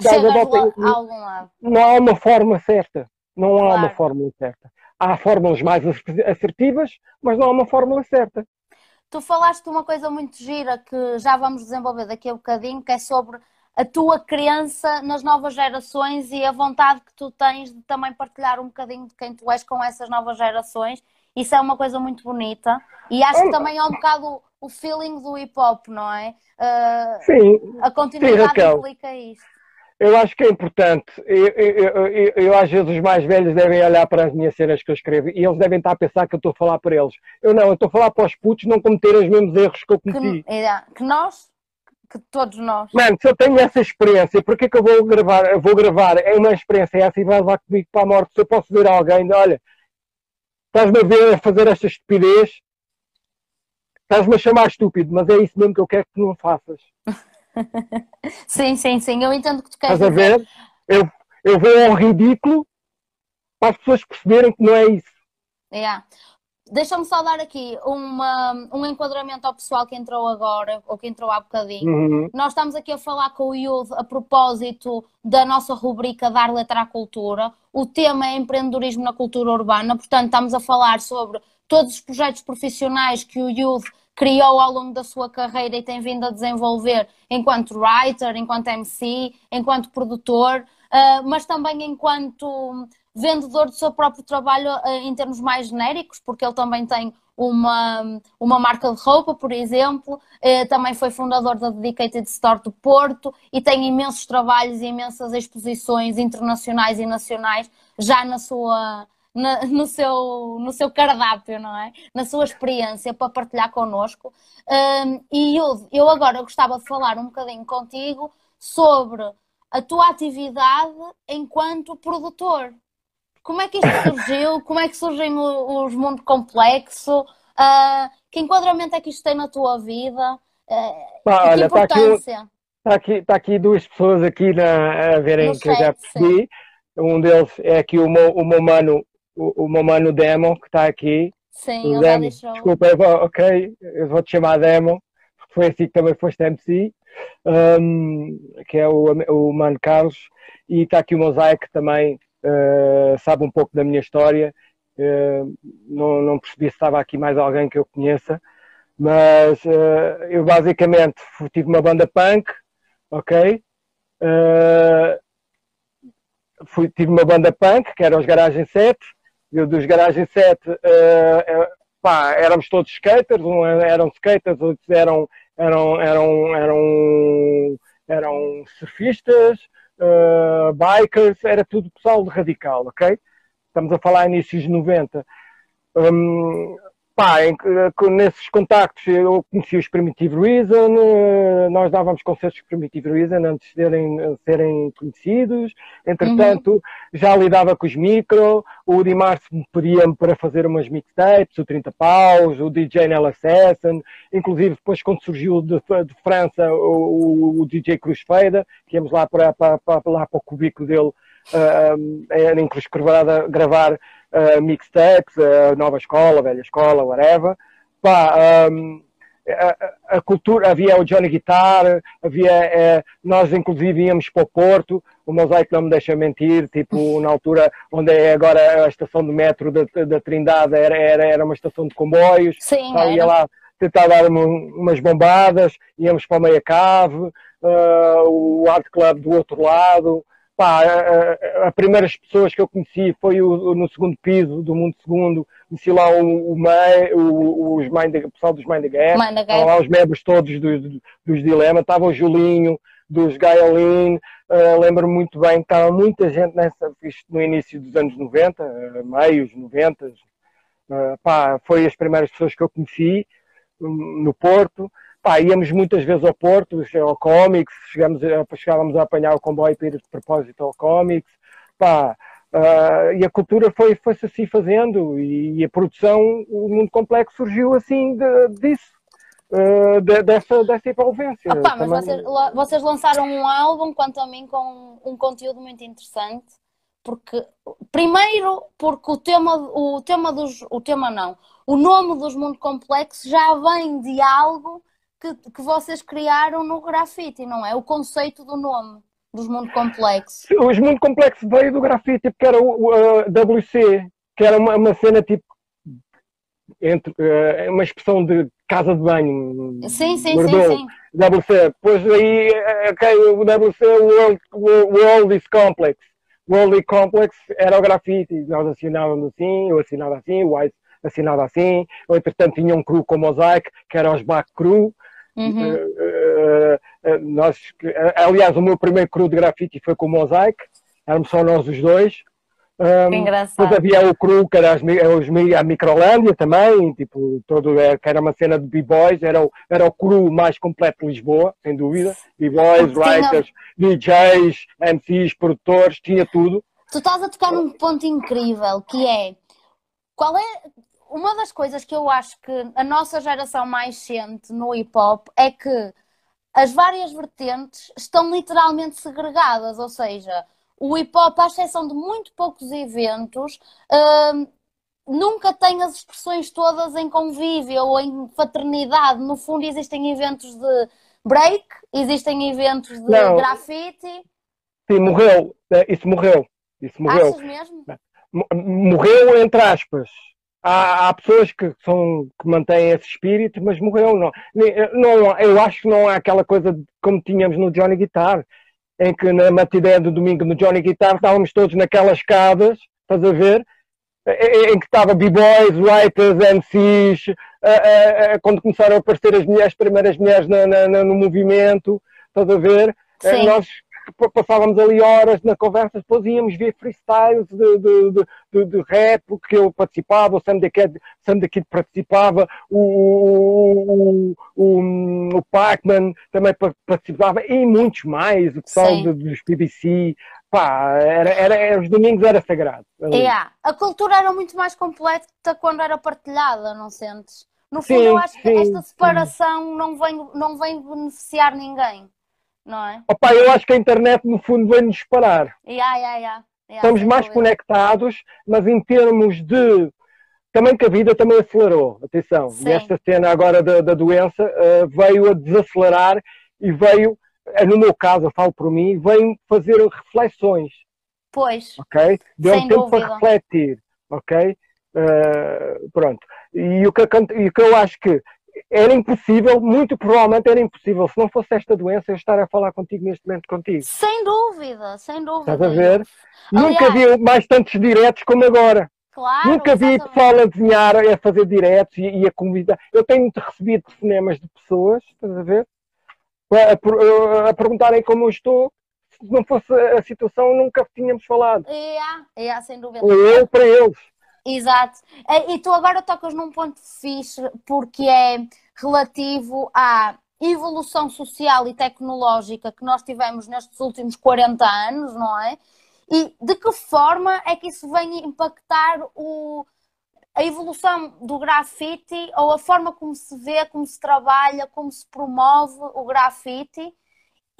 Chegas a volta, a algum lado. Não há uma forma certa. Não há claro. uma fórmula certa. Há fórmulas mais assertivas, mas não há uma fórmula certa. Tu falaste de uma coisa muito gira que já vamos desenvolver daqui a bocadinho, que é sobre a tua crença nas novas gerações e a vontade que tu tens de também partilhar um bocadinho de quem tu és com essas novas gerações. Isso é uma coisa muito bonita e acho que também é um bocado o feeling do hip hop, não é? Uh, sim. A continuidade sim, implica isto. Eu acho que é importante. Eu, eu, eu, eu, às vezes, os mais velhos devem olhar para as minhas cenas que eu escrevo e eles devem estar a pensar que eu estou a falar para eles. Eu não, eu estou a falar para os putos não cometerem os mesmos erros que eu cometi. Que, é, que nós, que todos nós. Mano, se eu tenho essa experiência, por que eu vou gravar? Eu vou gravar é uma experiência essa e vai levar comigo para a morte. Se eu posso dizer a alguém, olha, estás-me a ver a fazer esta estupidez, estás-me a chamar estúpido, mas é isso mesmo que eu quero que tu não faças. sim, sim, sim, eu entendo que tu queres Estás a ver? Eu, eu vou ao ridículo para as pessoas perceberem que não é isso. Yeah. Deixa-me só dar aqui uma, um enquadramento ao pessoal que entrou agora, ou que entrou há bocadinho. Uhum. Nós estamos aqui a falar com o Youth a propósito da nossa rubrica Dar Letra à Cultura. O tema é empreendedorismo na cultura urbana, portanto, estamos a falar sobre todos os projetos profissionais que o Youth criou ao longo da sua carreira e tem vindo a desenvolver enquanto writer, enquanto MC, enquanto produtor, uh, mas também enquanto vendedor do seu próprio trabalho uh, em termos mais genéricos, porque ele também tem uma, uma marca de roupa, por exemplo, uh, também foi fundador da Dedicated Store do Porto e tem imensos trabalhos e imensas exposições internacionais e nacionais já na sua na, no, seu, no seu cardápio, não é? Na sua experiência para partilhar connosco. Um, e eu, eu agora gostava de falar um bocadinho contigo sobre a tua atividade enquanto produtor. Como é que isto surgiu? Como é que surgem os mundos complexos? Uh, que enquadramento é que isto tem na tua vida? Uh, Pá, olha, está aqui, tá aqui, tá aqui duas pessoas aqui na, a verem no que chat, eu já percebi. Sim. Um deles é aqui o meu, o meu mano o, o meu mano Demo, que está aqui. Sim, ele Demo, deixou. Desculpa, eu vou, ok, eu vou te chamar Demo, porque foi assim que também foste MC, um, que é o, o Mano Carlos, e está aqui o Mosaic também, uh, sabe um pouco da minha história. Uh, não, não percebi se estava aqui mais alguém que eu conheça, mas uh, eu basicamente tive uma banda punk, ok? fui, tive uma banda punk, que era os Garagem 7, dos Garagem 7, uh, uh, pá, éramos todos skaters, um eram skaters, outros eram, eram, eram, eram, eram surfistas, uh, bikers, era tudo pessoal radical, ok? Estamos a falar inícios de 90. Um, pá, em, nesses contactos eu conheci os Primitive Reason, eh, nós dávamos concertos Primitive Reason antes de serem, eh, serem conhecidos, entretanto uhum. já lidava com os micro, o Di Março pedia-me para fazer umas mixtapes, o 30 paus, o DJ Nell Assassin, inclusive depois quando surgiu de, de França o, o, DJ Cruz Feida, que íamos lá para, para, para, lá para o cubículo dele, uh, em Cruz Quebrada, gravar uh, mixtapes, uh, nova escola, velha escola, whatever. Pá, um, a, a, cultura, havia o Johnny Guitar, havia, é, nós inclusive íamos para o Porto, o Mosaico não me deixa mentir, tipo, na altura onde é agora a estação do metro da, da Trindade era, era, era uma estação de comboios, Sim, então, ia lá tentar dar umas bombadas, íamos para o Meia Cave, uh, o Art Club do outro lado, pá, as primeiras pessoas que eu conheci foi o, no segundo piso do Mundo Segundo, conheci lá o, o, o, os Mind, o pessoal dos the Gap, lá os membros todos dos, dos Dilema, estava o Julinho, dos Gaiolin, uh, lembro-me muito bem que estava muita gente nessa, no início dos anos 90, uh, meios, 90, uh, pá, foi as primeiras pessoas que eu conheci um, no Porto, Pá, íamos muitas vezes ao Porto, ao Comics, chegamos a, chegávamos a apanhar o comboio para ir de propósito ao Comics. Pá, uh, e a cultura foi, foi-se assim fazendo e, e, a produção, o mundo complexo surgiu assim de, disso. Uh, de, dessa, dessa envolvência. Opa, mas vocês, vocês, lançaram um álbum, quanto a mim, com um conteúdo muito interessante, porque primeiro porque o tema, o tema dos, o tema não, o nome dos Mundo Complexo já vem de algo que, que vocês criaram no grafite, não é? O conceito do nome dos Mundo Complexo. Os Mundo Complexo veio do grafite, porque era o, o WC, que era uma, uma cena tipo entre uh, uma expressão de casa de banho. Sim, sim, sim, sim. WC. Pois aí, eh, ok, o WC, World, World is Complex. World is Complex era o grafite. Nós assinávamos assim, eu assinava assim, o White assinava assim. Eu, entretanto, tinha um crew com mosaic, que era os Back Crew. Uhum. Uh, uh, nós, aliás, o meu primeiro crew de grafite foi com o Mosaic, éramos só nós os dois. Um, engraçado. Depois havia o crew que era as, os, a Microlândia também, tipo, todo, é, que era uma cena de b-boys, era, o, era o crew mais completo de Lisboa, sem dúvida. B-boys, writers, DJs, MCs, produtores, tinha tudo. Tu estás a tocar num ponto incrível que é qual é uma das coisas que eu acho que a nossa geração mais sente no hip hop é que as várias vertentes estão literalmente segregadas, ou seja, o hip hop, à exceção de muito poucos eventos, hum, nunca tem as expressões todas em convívio ou em fraternidade. No fundo, existem eventos de break, existem eventos de Não. grafite. Sim, morreu. Eh, Isso morreu. Isso morreu. Achas mesmo? Morreu entre aspas. Há, há pessoas que, são, que mantêm esse espírito, mas morreu. Não, não, eu acho que não há aquela coisa como tínhamos no Johnny Guitar, em que na matiné do domingo no Johnny Guitar estávamos todos naquelas escadas, estás a ver? Em que estava b-boys, writers, MCs, eh, eh, eh, quando começaram a aparecer as, mulheres, as primeiras mulheres na- na- no movimento, estás a ver? Eh, Sim. Nós passávamos ali horas na conversa, depois íamos ver freestyles de, de, de, de, rap que eu participava, o Sam the Kid, Sam the Kid participava, o, o, o, o Pac-Man também pa- participava e muitos mais, o pessoal dos BBC. Pá, era, era, os domingos era sagrado. Yeah. A cultura era muito mais completa quando era partilhada, não sentes? No fundo, Sim, eu acho que sim, esta sim. separação não vem, não vem beneficiar ninguém, não é? Opa, eu acho que a internet, no fundo, vem-nos parar. Yeah, yeah, yeah. Estamos mais dúvida. conectados, mas em termos de. Também que a vida também acelerou, atenção. Sim. E esta cena agora da, da doença eh, veio a desacelerar e veio, eh, no meu caso, eu falo por mim, veio fazer reflexões, Pois, ok? Deu Sem um tempo dúvida. para refletir, ok? Eh, pronto. E o, que, e o que eu acho que era impossível, muito provavelmente era impossível, se não fosse esta doença, eu estar a falar contigo neste momento contigo. sem dúvida, sem dúvida. Estás a ver? Nunca Aliás- vi mais tantos diretos como agora. Claro, Nunca vi exatamente. pessoal a desenhar, a fazer diretos e, e a convidar. Eu tenho recebido telefonemas de pessoas, estás a ver? A, a a perguntarem como eu estou. Se não fosse a situação, nunca tínhamos falado. Yeah, yeah, sem dúvida. Ou eu para eles. Exato. E e tu agora tocas num ponto fixe porque é relativo à evolução social e tecnológica que nós tivemos nestes últimos 40 anos, não é? E de que forma é que isso vem impactar o, a evolução do grafite ou a forma como se vê, como se trabalha, como se promove o grafite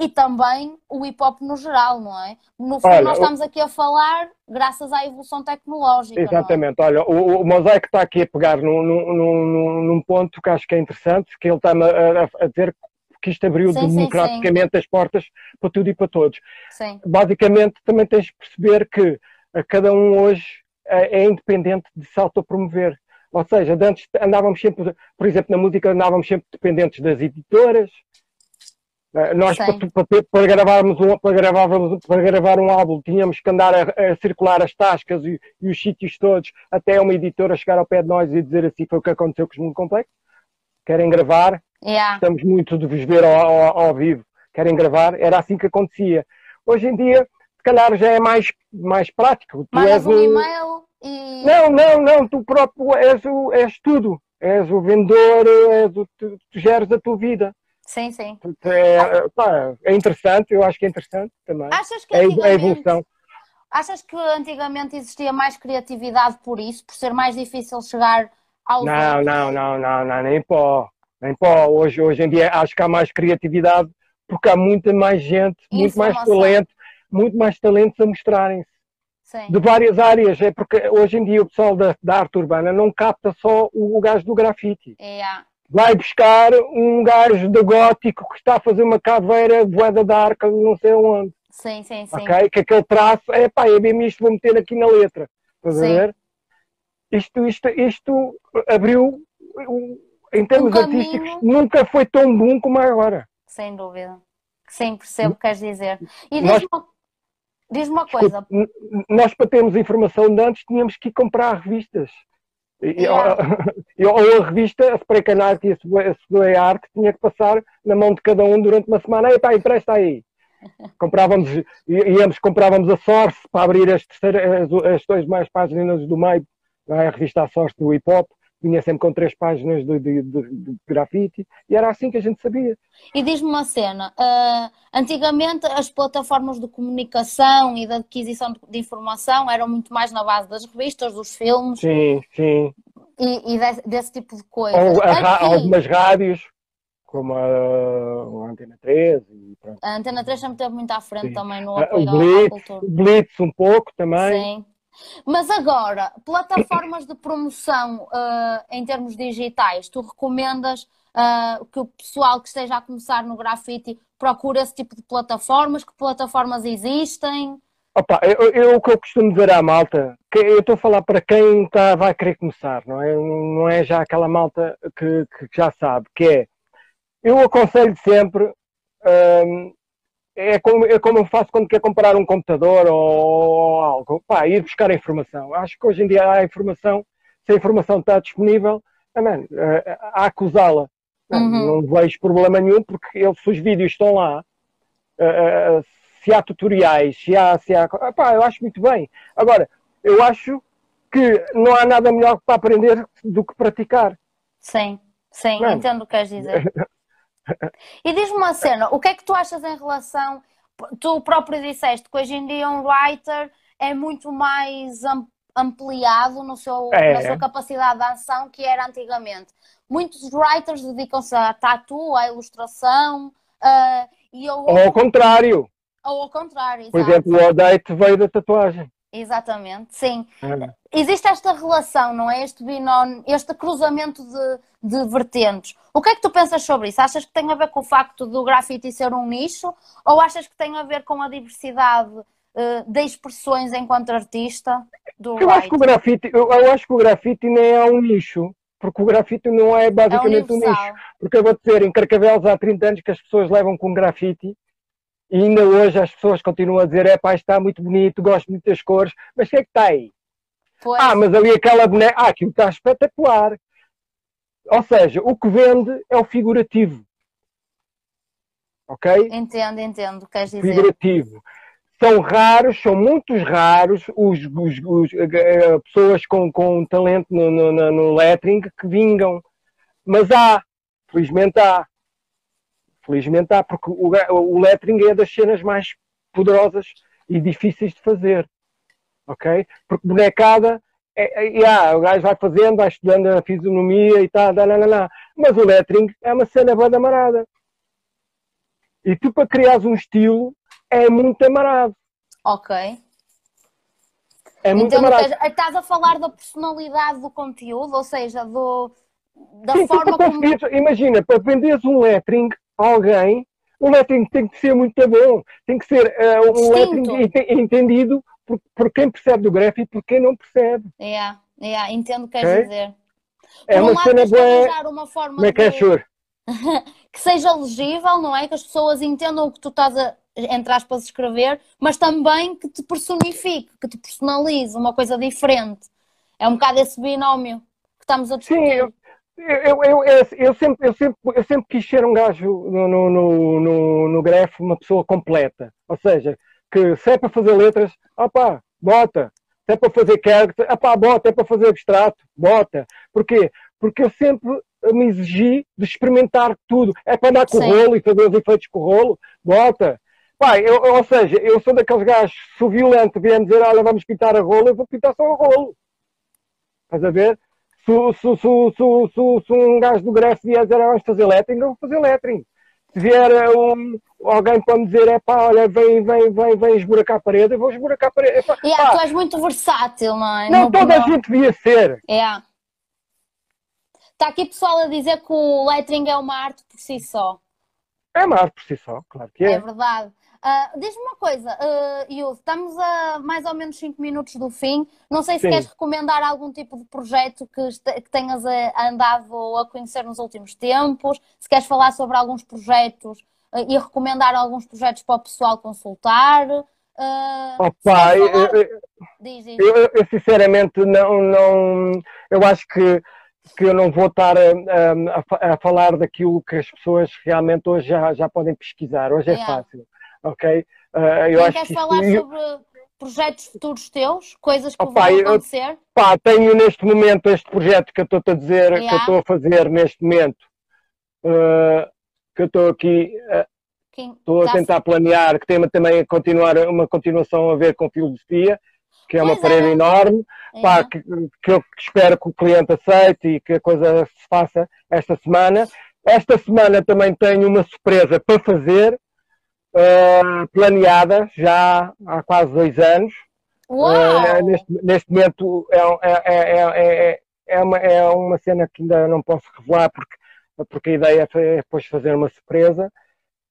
e também o hip hop no geral, não é? No fundo, Olha, nós estamos aqui a falar graças à evolução tecnológica. é? Exatamente. Olha, o, o Mosaico está aqui a pegar num, num, num, ponto que acho que é interessante, que ele está-me a, a- a dizer que isto abriu Sim, sim, democraticamente as portas para tudo e para todos. Sim, basicamente também tens de perceber que a cada um hoje é é independente de se autopromover. Ou seja, antes andávamos sempre, por exemplo, na música andávamos sempre dependentes das editoras. Eh, Nós, para, para, para gravarmos um, para, gravarmos, para gravar um álbum, tínhamos que andar a, a circular as tascas e, e os sítios todos até uma editora chegar ao pé de nós e dizer assim: foi o que aconteceu com os Mundo Complexo. Querem gravar, yeah. gostamos muito de vos ver ao, ao- ao vivo, querem gravar, era assim que acontecia. Hoje em dia, se calhar já é mais, mais prático. Mandas és um o- e-mail e Não, não, não, tu próprio és, o, és tudo. És o vendedor, és o, tu, tu geres a tua vida. Sim, sim. É, pá, é interessante, eu acho que é interessante também. Achas que É a antigamente, evolução. achas que antigamente existia mais criatividade por isso, por ser mais difícil chegar aos Não, não, não, não, não, nem pó. Nem pó. Hoje, hoje em dia acho que há mais criatividade porque há muita mais gente, muito mais talento, muito mais talentos a mostrarem-se. Sim, De várias áreas. É porque hoje em dia o pessoal da, da arte urbana não capta só o, o gajo do grafite. yeah. Vai buscar um gajo de gótico que está a fazer uma caveira boeda da arca, não sei onde. sim, sim, sim. Ok? Que aquele traço, é pá, é mesmo isto, vou meter aqui na letra. Estás a Sim. ver? Isto, isto, isto abriu, em termos Um artísticos, nunca foi tão bom como é agora. Sem dúvida. Sim, percebo o que queres dizer. E diz-me uma, diz uma coisa. Nós, para termos informação de antes, tínhamos que ir comprar revistas. E, Yeah. e- ou a revista, a Spray Canart e a Art, tinha que passar na mão de cada um durante uma semana. Ei, pá, empresta aí. Comprávamos, íamos, comprávamos a Source para abrir as, terceira- as, as duas mais páginas do meio, é? a revista A Source do hip hop, vinha sempre com três páginas de, de, de, de grafite, e era assim que a gente sabia. E diz-me uma cena. ah, antigamente as plataformas de comunicação e de adquisição de, informação eram muito mais na base das revistas, dos filmes. Sim, sim. E, e desse, desse, tipo de coisa. Ou algumas rádios, como a, a Antena 13. E pronto. A Antena 3 sempre esteve muito à frente Sim. também no apoio o Blitz, à cultura. Blitz um pouco também. Sim. Mas agora, plataformas de promoção uh, em termos digitais, tu recomendas uh, que o pessoal que esteja a começar no grafite procure esse tipo de plataformas? Que plataformas existem? Opa, eu, eu, o que eu costumo dizer à malta, que eu estou a falar para quem tá, vai querer começar, não é? Não é já aquela malta que, que já sabe, que é, eu aconselho sempre, hum, é, como, é como eu faço quando quer comprar um computador ou, algo, pá, ir buscar a informação. Acho que hoje em dia há informação, se a informação está disponível, man, eh, há que usá-la. Uhum. Não vejo problema nenhum, porque eu, se os vídeos estão lá, uh, se há tutoriais, se há. Se há epá, eu acho muito bem. Agora, eu acho que não há nada melhor para aprender do que praticar. Sim, sim, entendo o que queres dizer. e diz-me uma cena, o que é que tu achas em relação. Tu próprio disseste que hoje em dia um writer é muito mais ampliado no seu, é. na sua capacidade de ação que era antigamente. Muitos writers dedicam-se a tatu, à ilustração, uh, e eu... Ou ao contrário. Ou ao contrário, Por exemplo, o Odete veio da tatuagem. Exatamente, sim. É. Existe esta relação, não é? Este binómio, este cruzamento de, de vertentes. O que é que tu pensas sobre isso? Achas que tem a ver com o facto do grafite ser um nicho ou achas que tem a ver com a diversidade uh, de expressões enquanto artista do eu acho que o grafite eu, eu, acho que o grafite nem é um nicho porque o grafite não é basicamente é um, um nicho porque eu vou dizer, em Carcavelos há 30 anos que as pessoas levam com grafite e ainda hoje as pessoas continuam a dizer: é pá, está muito bonito, gosto muito das cores, mas o que é que está aí? Pois. Ah, mas ali aquela boneca, ah, aquilo está espetacular. Ou seja, o que vende é o figurativo. Ok? Entendo, entendo, queres dizer. Figurativo. São raros, são muitos raros os, os, os uh, pessoas com, com talento no, no, no lettering que vingam. Mas há, felizmente há. Felizmente há, porque o, o lettering é das cenas mais poderosas e difíceis de fazer. Ok? Porque bonecada, é, é, yeah, o gajo vai fazendo, vai estudando a fisionomia e tal, mas o lettering é uma cena bem amarada. E tu, para criares um estilo, é muito amarado. Ok. É muito então, amarado. Estás a falar da personalidade do conteúdo, ou seja, do, da Sim, forma como... Imagina, para venderes um lettering alguém, o lettering tem que ser muito bom, tem que ser uh, um lettering entendido por, por, quem percebe do grafite e por quem não percebe. Yeah, yeah, entendo o que queres okay? dizer. Por é um uma lado, cena boa. Uma forma é que é, sure? que seja legível, não é? Que as pessoas entendam o que tu estás a, entre aspas, escrever, mas também que te personifique, que te personalize, uma coisa diferente. É um bocado esse binómio que estamos a discutir. Sim, eu, eu, eu, eu, sempre, eu, sempre, eu sempre quis ser um gajo no, no, no, no, no grefo, uma pessoa completa. Ou seja, que se é para fazer letras, opá, bota. Se é para fazer character, opá, bota. É para fazer abstrato, bota. Porquê? Porque eu sempre me exigi de experimentar tudo. É para andar com o rolo e fazer os efeitos com o rolo, bota. Pai, eu, ou seja, eu sou daqueles gajos, sou violento, vêm dizer, olha, vamos pintar a rolo, eu vou pintar só a rolo. Estás a ver? Se, se, se, se, um gajo do Grefe vier dizer vamos fazer lettering, eu vou fazer lettering. Se vier eh, um, alguém para me dizer, é pá, olha, vem, vem, vem, vem esburacar a parede, eu vou esburacar a parede. Epá, yeah, pá. tu és muito versátil, não é? Não, toda a gente devia ser. É. Yeah. Está aqui pessoal a dizer que o lettering é uma arte por si só. É uma arte por si só, claro que é. É verdade. Uh, Diz-me uma coisa, uh, estamos a mais ou menos 5 minutos do fim. Não sei se Sim. queres recomendar algum tipo de projeto que, que tenhas uh, andado a conhecer nos últimos tempos, se queres falar sobre alguns projetos uh, e recomendar alguns projetos para o pessoal consultar. Uh, Opa, eu, eu, diz, diz. Eu, eu, sinceramente não, não. Eu acho que que eu não vou estar a, a, a, falar daquilo que as pessoas realmente hoje já, já podem pesquisar. Hoje é yeah. fácil ok? Uh, eu acho queres que falar isto... sobre projetos futuros teus? Coisas que Opa, vão acontecer? Eu, pá, tenho neste momento este projeto que eu estou a dizer, yeah. que eu estou a fazer neste momento, uh, que eu estou aqui... Uh, Estou a tentar planear, que tem também a continuar, uma continuação a ver com filosofia. que é uma pois parede é. enorme, é. Pá, que, que eu espero que o cliente aceite e que a coisa se faça esta semana. Esta semana também tenho uma surpresa para fazer, uh, planeada já há quase dois anos. Uh, neste, neste, momento é, é, é, é, uma, é uma cena que ainda não posso revelar porque, porque a ideia é depois fazer uma surpresa,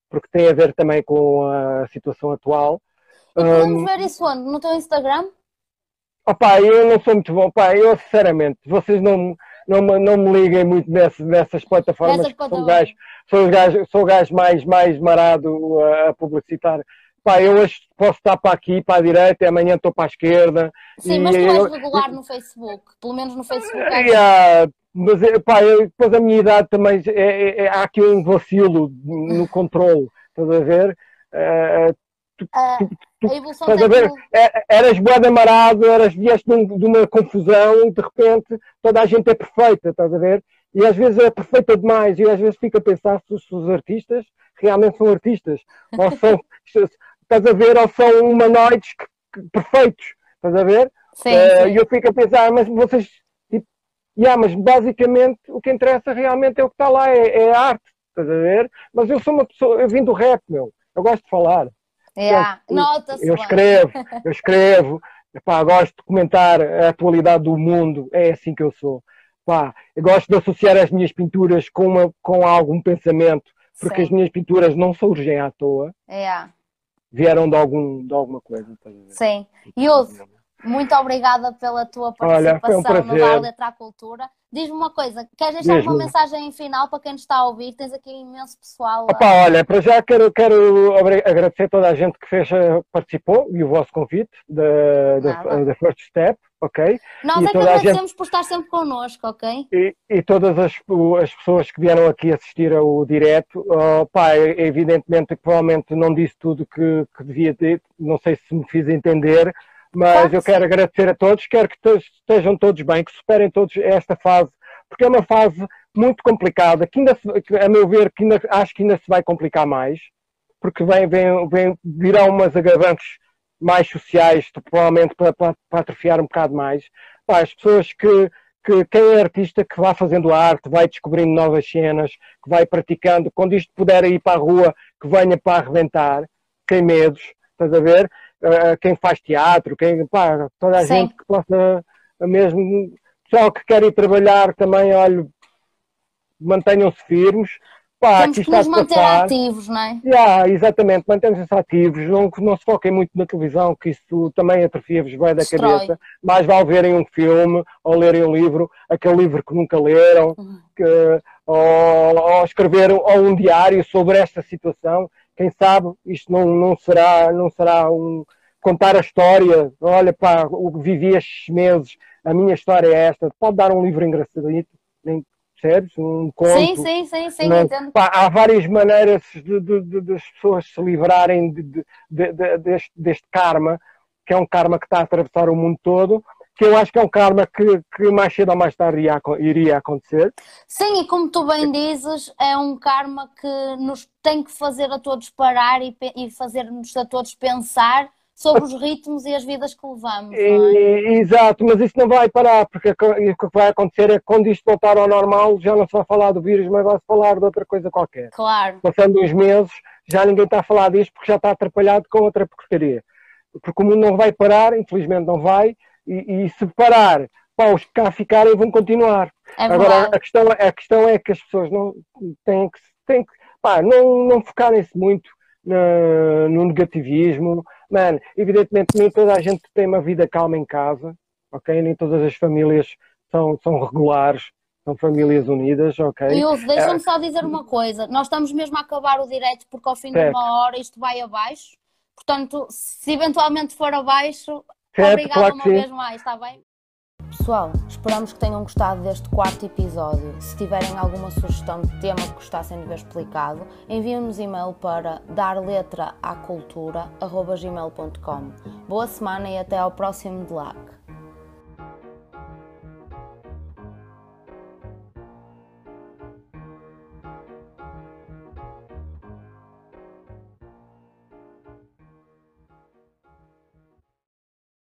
porque tem a ver também com a situação atual. E podemos um, ver isso onde? No teu Instagram? Opá, eu não sou muito bom, pá, eu sinceramente, vocês não, não, não me liguem muito nessas, nessas plataformas, Nessa sou, gajo, sou, o gajo, sou gajo mais, mais marado a, a publicitar. Pá, eu hoje posso estar para aqui, para a direita, e amanhã estou para a esquerda. Sim, mas tu és eu, regular no Facebook, pelo menos no Facebook. É, yeah, mas pá, eu, depois a minha idade também, é, é, é há aqui um vacilo no controle, estás a ver? Uh, tu, uh, tu, tu, estás a ver? É, eras boa amarado, eras, vieste de, de uma confusão, de repente toda a gente é perfeita, estás a ver? E às vezes é perfeita demais, e às vezes fico a pensar se, se os artistas realmente são artistas, ou são, estás a ver, ou são humanoides que, que, perfeitos, estás a ver? Sim, uh, E eu fico a pensar, mas vocês, tipo, yeah, mas basicamente o que interessa realmente é o que está lá, é, é a arte, estás a ver? Mas eu sou uma pessoa, eu vim do rap, meu, eu gosto de falar. Yeah. Eu, eu escrevo, eu escrevo, Epá, gosto de comentar a atualidade do mundo, é assim que eu sou. Epá, eu gosto de associar as minhas pinturas com, uma, com algum pensamento, porque Sim. as minhas pinturas não surgem à toa. Yeah. Vieram de, algum, de alguma coisa. Sim. E Uso, muito obrigada pela tua participação Olha, um no Dar Letra à Cultura. Diz-me uma coisa, queres deixar uma mensagem final para quem nos está a ouvir? Tens aqui imenso pessoal. Opa, olha, para já quero, quero agradecer a toda a gente que fez, eh, participou e o vosso convite da First Step, ok? Nós e é que agradecemos gente, por estar sempre connosco, ok? E, e todas as, as, pessoas que vieram aqui assistir ao direto, opa, evidentemente que provavelmente não disse tudo que, que devia ter, não sei se me fiz entender, mas eu quero agradecer a todos, quero que estejam todos bem, que superem todos esta fase, porque é uma fase muito complicada, que ainda, a meu ver, que ainda, acho que ainda se vai complicar mais, porque vem, vem, vem, virão umas agravantes mais sociais, provavelmente para, para, para atrofiar um bocado mais. Pá, as pessoas que, que quem é artista que vá fazendo arte, vai descobrindo novas cenas, que vai praticando, quando isto puder ir para a rua, que venha para arrebentar, sem medos, estás a ver? Uh, quem faz teatro, quem, pá, toda a Sim. gente que possa mesmo, pessoal que quer ir trabalhar também, olha, mantenham-se firmes. Pá, Temos que nos manter passar. ativos, não é? Yeah, exatamente, mantenham-se ativos, não, não se foquem muito na televisão, que isso também atrofia-vos bem da Destrói. cabeça. Mais vale verem um filme ou lerem um livro, aquele livro que nunca leram, uhum. que, ou, ou escrever ou um diário sobre esta situação quem sabe isto não, não será, não será um contar a história, olha pá, o que vivi estes meses, a minha história é esta, pode dar um livro engraçadito, nem percebes? Um conto. Sim, sim, sim, sim, não, pá, há várias maneiras de, de, de, das pessoas se livrarem deste, deste karma, que é um karma que está a atravessar o mundo todo, que eu acho que é um karma que, que mais cedo ou mais tarde iria, iria acontecer. Sim, e como tu bem dizes, é um karma que nos tem que fazer a todos parar e, e fazer-nos a todos pensar sobre os ritmos e as vidas que levamos. É? Exato, mas isso não vai parar, porque o que vai acontecer é que quando isto voltar ao normal, já não se vai falar do vírus, mas vai-se falar de outra coisa qualquer. Claro. Passando uns meses, já ninguém está a falar disto porque já está atrapalhado com outra porcaria. Porque o mundo não vai parar, infelizmente não vai, e, e se parar, pá, os que cá ficarem vão continuar. É Agora, a questão, a questão é que as pessoas não têm que, têm que pá, não, não focarem-se muito no, no negativismo. Mano, evidentemente nem toda a gente tem uma vida calma em casa, ok? Nem todas as famílias são, são regulares, são famílias unidas, ok? E deixa-me é... só dizer uma coisa, nós estamos mesmo a acabar o direito porque ao fim certo. de uma hora isto vai abaixo, portanto, se eventualmente for abaixo, Certo, Obrigada claro uma sim. vez mais, está bem? Pessoal, esperamos que tenham gostado deste quarto episódio. Se tiverem alguma sugestão de tema que gostassem de ver explicado, enviem-nos e-mail para darletraacultura.gmail.com Boa semana e até ao próximo lá.